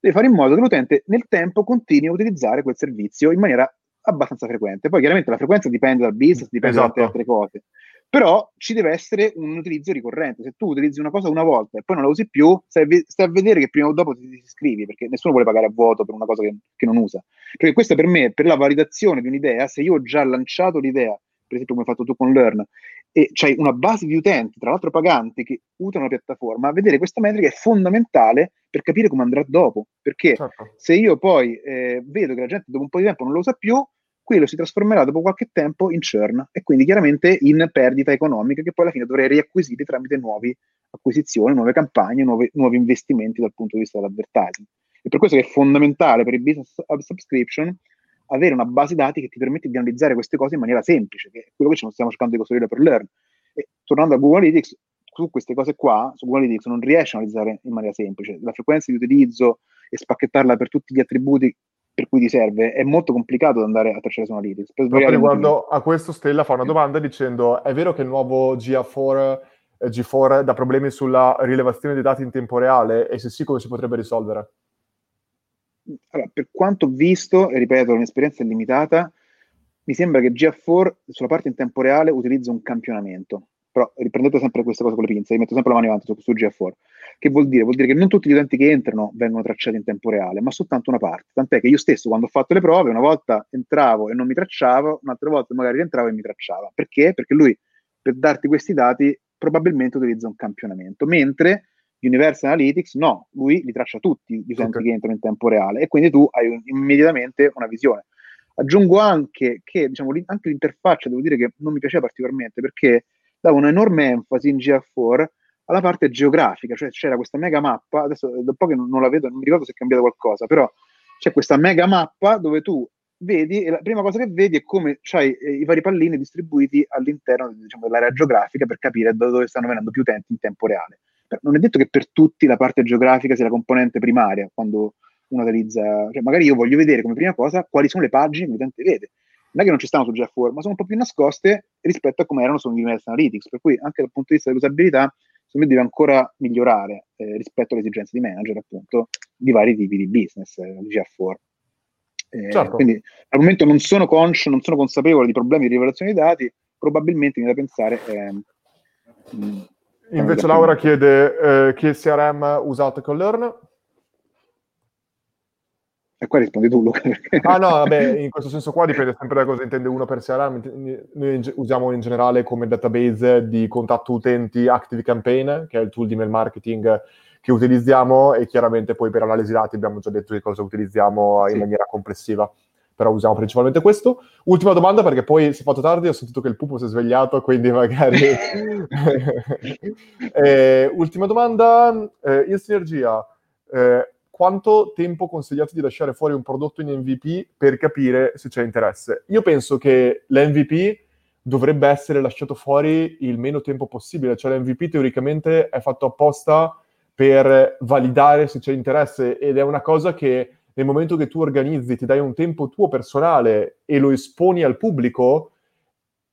Speaker 2: deve fare in modo che l'utente nel tempo continui a utilizzare quel servizio in maniera abbastanza frequente. Poi chiaramente la frequenza dipende dal business, dipende esatto. da altre cose però ci deve essere un utilizzo ricorrente. Se tu utilizzi una cosa una volta e poi non la usi più, stai, a vedere che prima o dopo ti, iscrivi, perché nessuno vuole pagare a vuoto per una cosa che, che, non usa. Perché questo per me, per la validazione di un'idea, se io ho già lanciato l'idea, per esempio come hai fatto tu con Learn, e c'hai una base di utenti, tra l'altro paganti, che usano la piattaforma, vedere questa metrica è fondamentale per capire come andrà dopo. Perché certo. se io poi eh, vedo che la gente dopo un po' di tempo non lo usa più, quello si trasformerà dopo qualche tempo in churn e quindi chiaramente in perdita economica che poi alla fine dovrei riacquisire tramite nuove acquisizioni, nuove campagne, nuove, nuovi investimenti dal punto di vista dell'advertising. E per questo che è fondamentale per il business subscription avere una base dati che ti permette di analizzare queste cose in maniera semplice, che è quello che ci stiamo cercando di costruire per Learn. E tornando a Google Analytics, su queste cose qua, su Google Analytics non riesce a analizzare in maniera semplice. La frequenza di utilizzo e spacchettarla per tutti gli attributi per cui ti serve, è molto complicato da andare a tracciare su Analytics.
Speaker 1: Per riguardo a questo, Stella fa una domanda dicendo: è vero che il nuovo GA4, eh, G4 dà problemi sulla rilevazione dei dati in tempo reale? E se sì, come si potrebbe risolvere?
Speaker 2: Allora, per quanto ho visto, e ripeto, un'esperienza limitata, mi sembra che GA4 sulla parte in tempo reale utilizza un campionamento però riprendete sempre queste cose con le pinze, io metto sempre la mano avanti su, su GA4. Che vuol dire? Vuol dire che non tutti gli utenti che entrano vengono tracciati in tempo reale, ma soltanto una parte. Tant'è che io stesso, quando ho fatto le prove, una volta entravo e non mi tracciava, un'altra volta magari rientravo e mi tracciava. Perché? Perché lui, per darti questi dati, probabilmente utilizza un campionamento, mentre Universal Analytics no, lui li traccia tutti gli utenti okay. che entrano in tempo reale e quindi tu hai un, immediatamente una visione. Aggiungo anche che diciamo, anche l'interfaccia, devo dire che non mi piaceva particolarmente perché dava un'enorme enfasi in GA4 alla parte geografica, cioè c'era questa mega mappa, adesso da po' che non, non la vedo, non mi ricordo se è cambiato qualcosa, però c'è questa mega mappa dove tu vedi e la prima cosa che vedi è come c'hai eh, i vari pallini distribuiti all'interno diciamo, dell'area geografica per capire da dove stanno venendo più utenti in tempo reale. non è detto che per tutti la parte geografica sia la componente primaria quando uno utilizza, cioè magari io voglio vedere come prima cosa quali sono le pagine che l'utente vede. Non è che non ci stanno su GA4, ma sono un po' più nascoste rispetto a come erano su Universal Analytics, per cui anche dal punto di vista dell'usabilità, secondo me deve ancora migliorare eh, rispetto alle esigenze di manager, appunto, di vari tipi di business, eh, GA4. Eh, certo. Quindi al momento non sono conscio, non sono consapevole di problemi di rivelazione dei dati, probabilmente mi da pensare... Eh,
Speaker 1: Invece Laura chiede eh, che CRM usate con Learn?
Speaker 2: E qua rispondi tu, Luca.
Speaker 1: Ah no, vabbè, [laughs] in questo senso qua dipende sempre da cosa intende uno per CRM. Noi usiamo in generale come database di contatto utenti Active Campaign, che è il tool di mail marketing che utilizziamo e chiaramente poi per analisi dati abbiamo già detto che cosa utilizziamo in maniera complessiva però usiamo principalmente questo. Ultima domanda, perché poi si è fatto tardi, ho sentito che il pupo si è svegliato, quindi magari... [laughs] [laughs] eh, ultima domanda, eh, in sinergia, eh, quanto tempo consigliate di lasciare fuori un prodotto in MVP per capire se c'è interesse? Io penso che l'MVP dovrebbe essere lasciato fuori il meno tempo possibile, cioè l'MVP teoricamente è fatto apposta per validare se c'è interesse ed è una cosa che nel momento che tu organizzi, ti dai un tempo tuo personale e lo esponi al pubblico,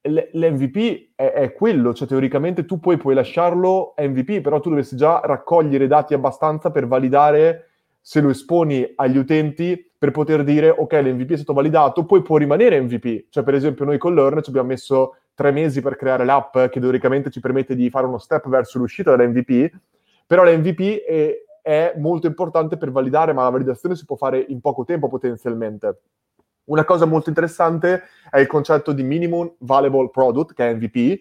Speaker 1: l'MVP è, è, quello, cioè teoricamente tu poi puoi lasciarlo MVP, però tu dovresti già raccogliere dati abbastanza per validare se lo esponi agli utenti per poter dire ok, l'MVP è stato validato, poi può rimanere MVP. Cioè per esempio noi con Learn ci abbiamo messo tre mesi per creare l'app che teoricamente ci permette di fare uno step verso l'uscita dall'MVP, però l'MVP è, è molto importante per validare, ma la validazione si può fare in poco tempo potenzialmente. Una cosa molto interessante è il concetto di minimum valuable product, che è MVP,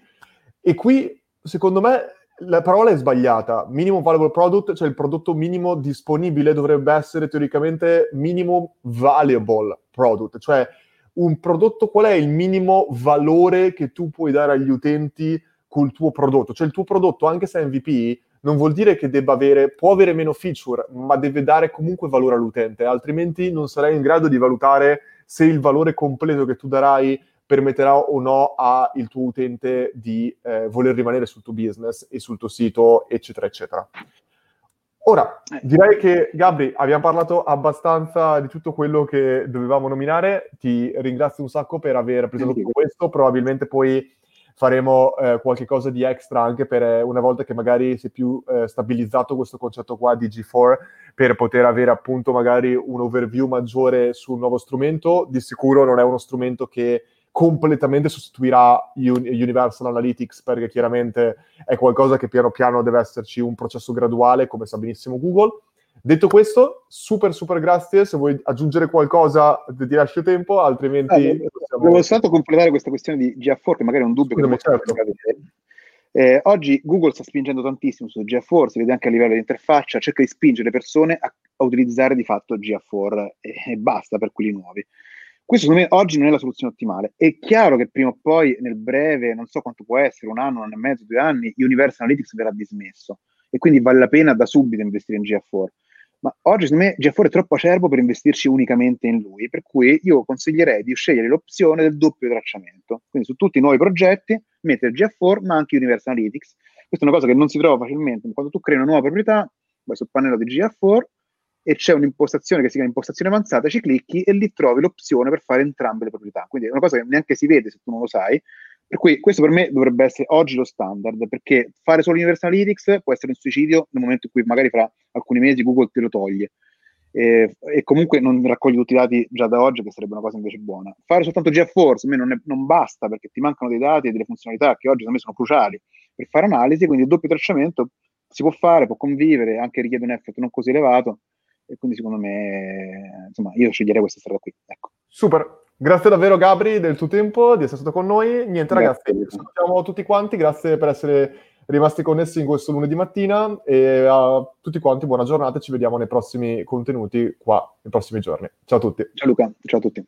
Speaker 1: e qui secondo me la parola è sbagliata. Minimum valuable product, cioè il prodotto minimo disponibile, dovrebbe essere teoricamente minimum valuable product, cioè un prodotto qual è il minimo valore che tu puoi dare agli utenti col tuo prodotto. Cioè il tuo prodotto, anche se è MVP, non vuol dire che debba avere, può avere meno feature, ma deve dare comunque valore all'utente, altrimenti non sarai in grado di valutare se il valore completo che tu darai permetterà o no al tuo utente di eh, voler rimanere sul tuo business e sul tuo sito, eccetera, eccetera. Ora, eh. direi che Gabri, abbiamo parlato abbastanza di tutto quello che dovevamo nominare. Ti ringrazio un sacco per aver presentato tutto questo. Probabilmente poi faremo eh, qualche cosa di extra anche per eh, una volta che magari si è più eh, stabilizzato questo concetto qua di G4 per poter avere appunto magari un overview maggiore sul nuovo strumento. Di sicuro non è uno strumento che completamente sostituirà Universal Analytics perché chiaramente è qualcosa che piano piano deve esserci un processo graduale come sa benissimo Google Detto questo, super super grazie, se vuoi aggiungere qualcosa ti lascio tempo, altrimenti...
Speaker 2: Eh, possiamo... Volevo soltanto completare questa questione di GA4, che magari è un dubbio Scusami, che certo. Eh, oggi Google sta spingendo tantissimo su GA4, si vede anche a livello di interfaccia, cerca di spingere le persone a, a utilizzare di fatto GA4 e, e, basta per quelli nuovi. Questo secondo me oggi non è la soluzione ottimale. È chiaro che prima o poi, nel breve, non so quanto può essere, un anno, un anno e mezzo, due anni, Universal Analytics verrà dismesso e quindi vale la pena da subito investire in GA4 ma oggi secondo me GA4 è troppo acerbo per investirci unicamente in lui, per cui io consiglierei di scegliere l'opzione del doppio tracciamento. Quindi su tutti i nuovi progetti mettere GA4 ma anche Universal Analytics. Questa è una cosa che non si trova facilmente, quando tu crei una nuova proprietà, vai sul pannello di GA4 e c'è un'impostazione che si chiama impostazione avanzata, ci clicchi e lì trovi l'opzione per fare entrambe le proprietà. Quindi è una cosa che neanche si vede se tu non lo sai, per cui questo per me dovrebbe essere oggi lo standard, perché fare solo Universal Analytics può essere un suicidio nel momento in cui magari fra alcuni mesi Google te lo toglie. E, e comunque non raccogli tutti i dati già da oggi, che sarebbe una cosa invece buona. Fare soltanto GeForce a me non, è, non basta perché ti mancano dei dati e delle funzionalità che oggi secondo me sono cruciali per fare analisi, quindi il doppio tracciamento si può fare, può convivere, anche richiede un effetto non così elevato e quindi secondo me, insomma, io sceglierei questa strada qui. Ecco.
Speaker 1: Super, Grazie davvero Gabri del tuo tempo, di essere stato con noi. Niente grazie. ragazzi, salutiamo tutti quanti, grazie per essere rimasti connessi in questo lunedì mattina e a tutti quanti buona giornata, ci vediamo nei prossimi contenuti qua, nei prossimi giorni. Ciao a tutti.
Speaker 2: Ciao Luca, ciao a tutti.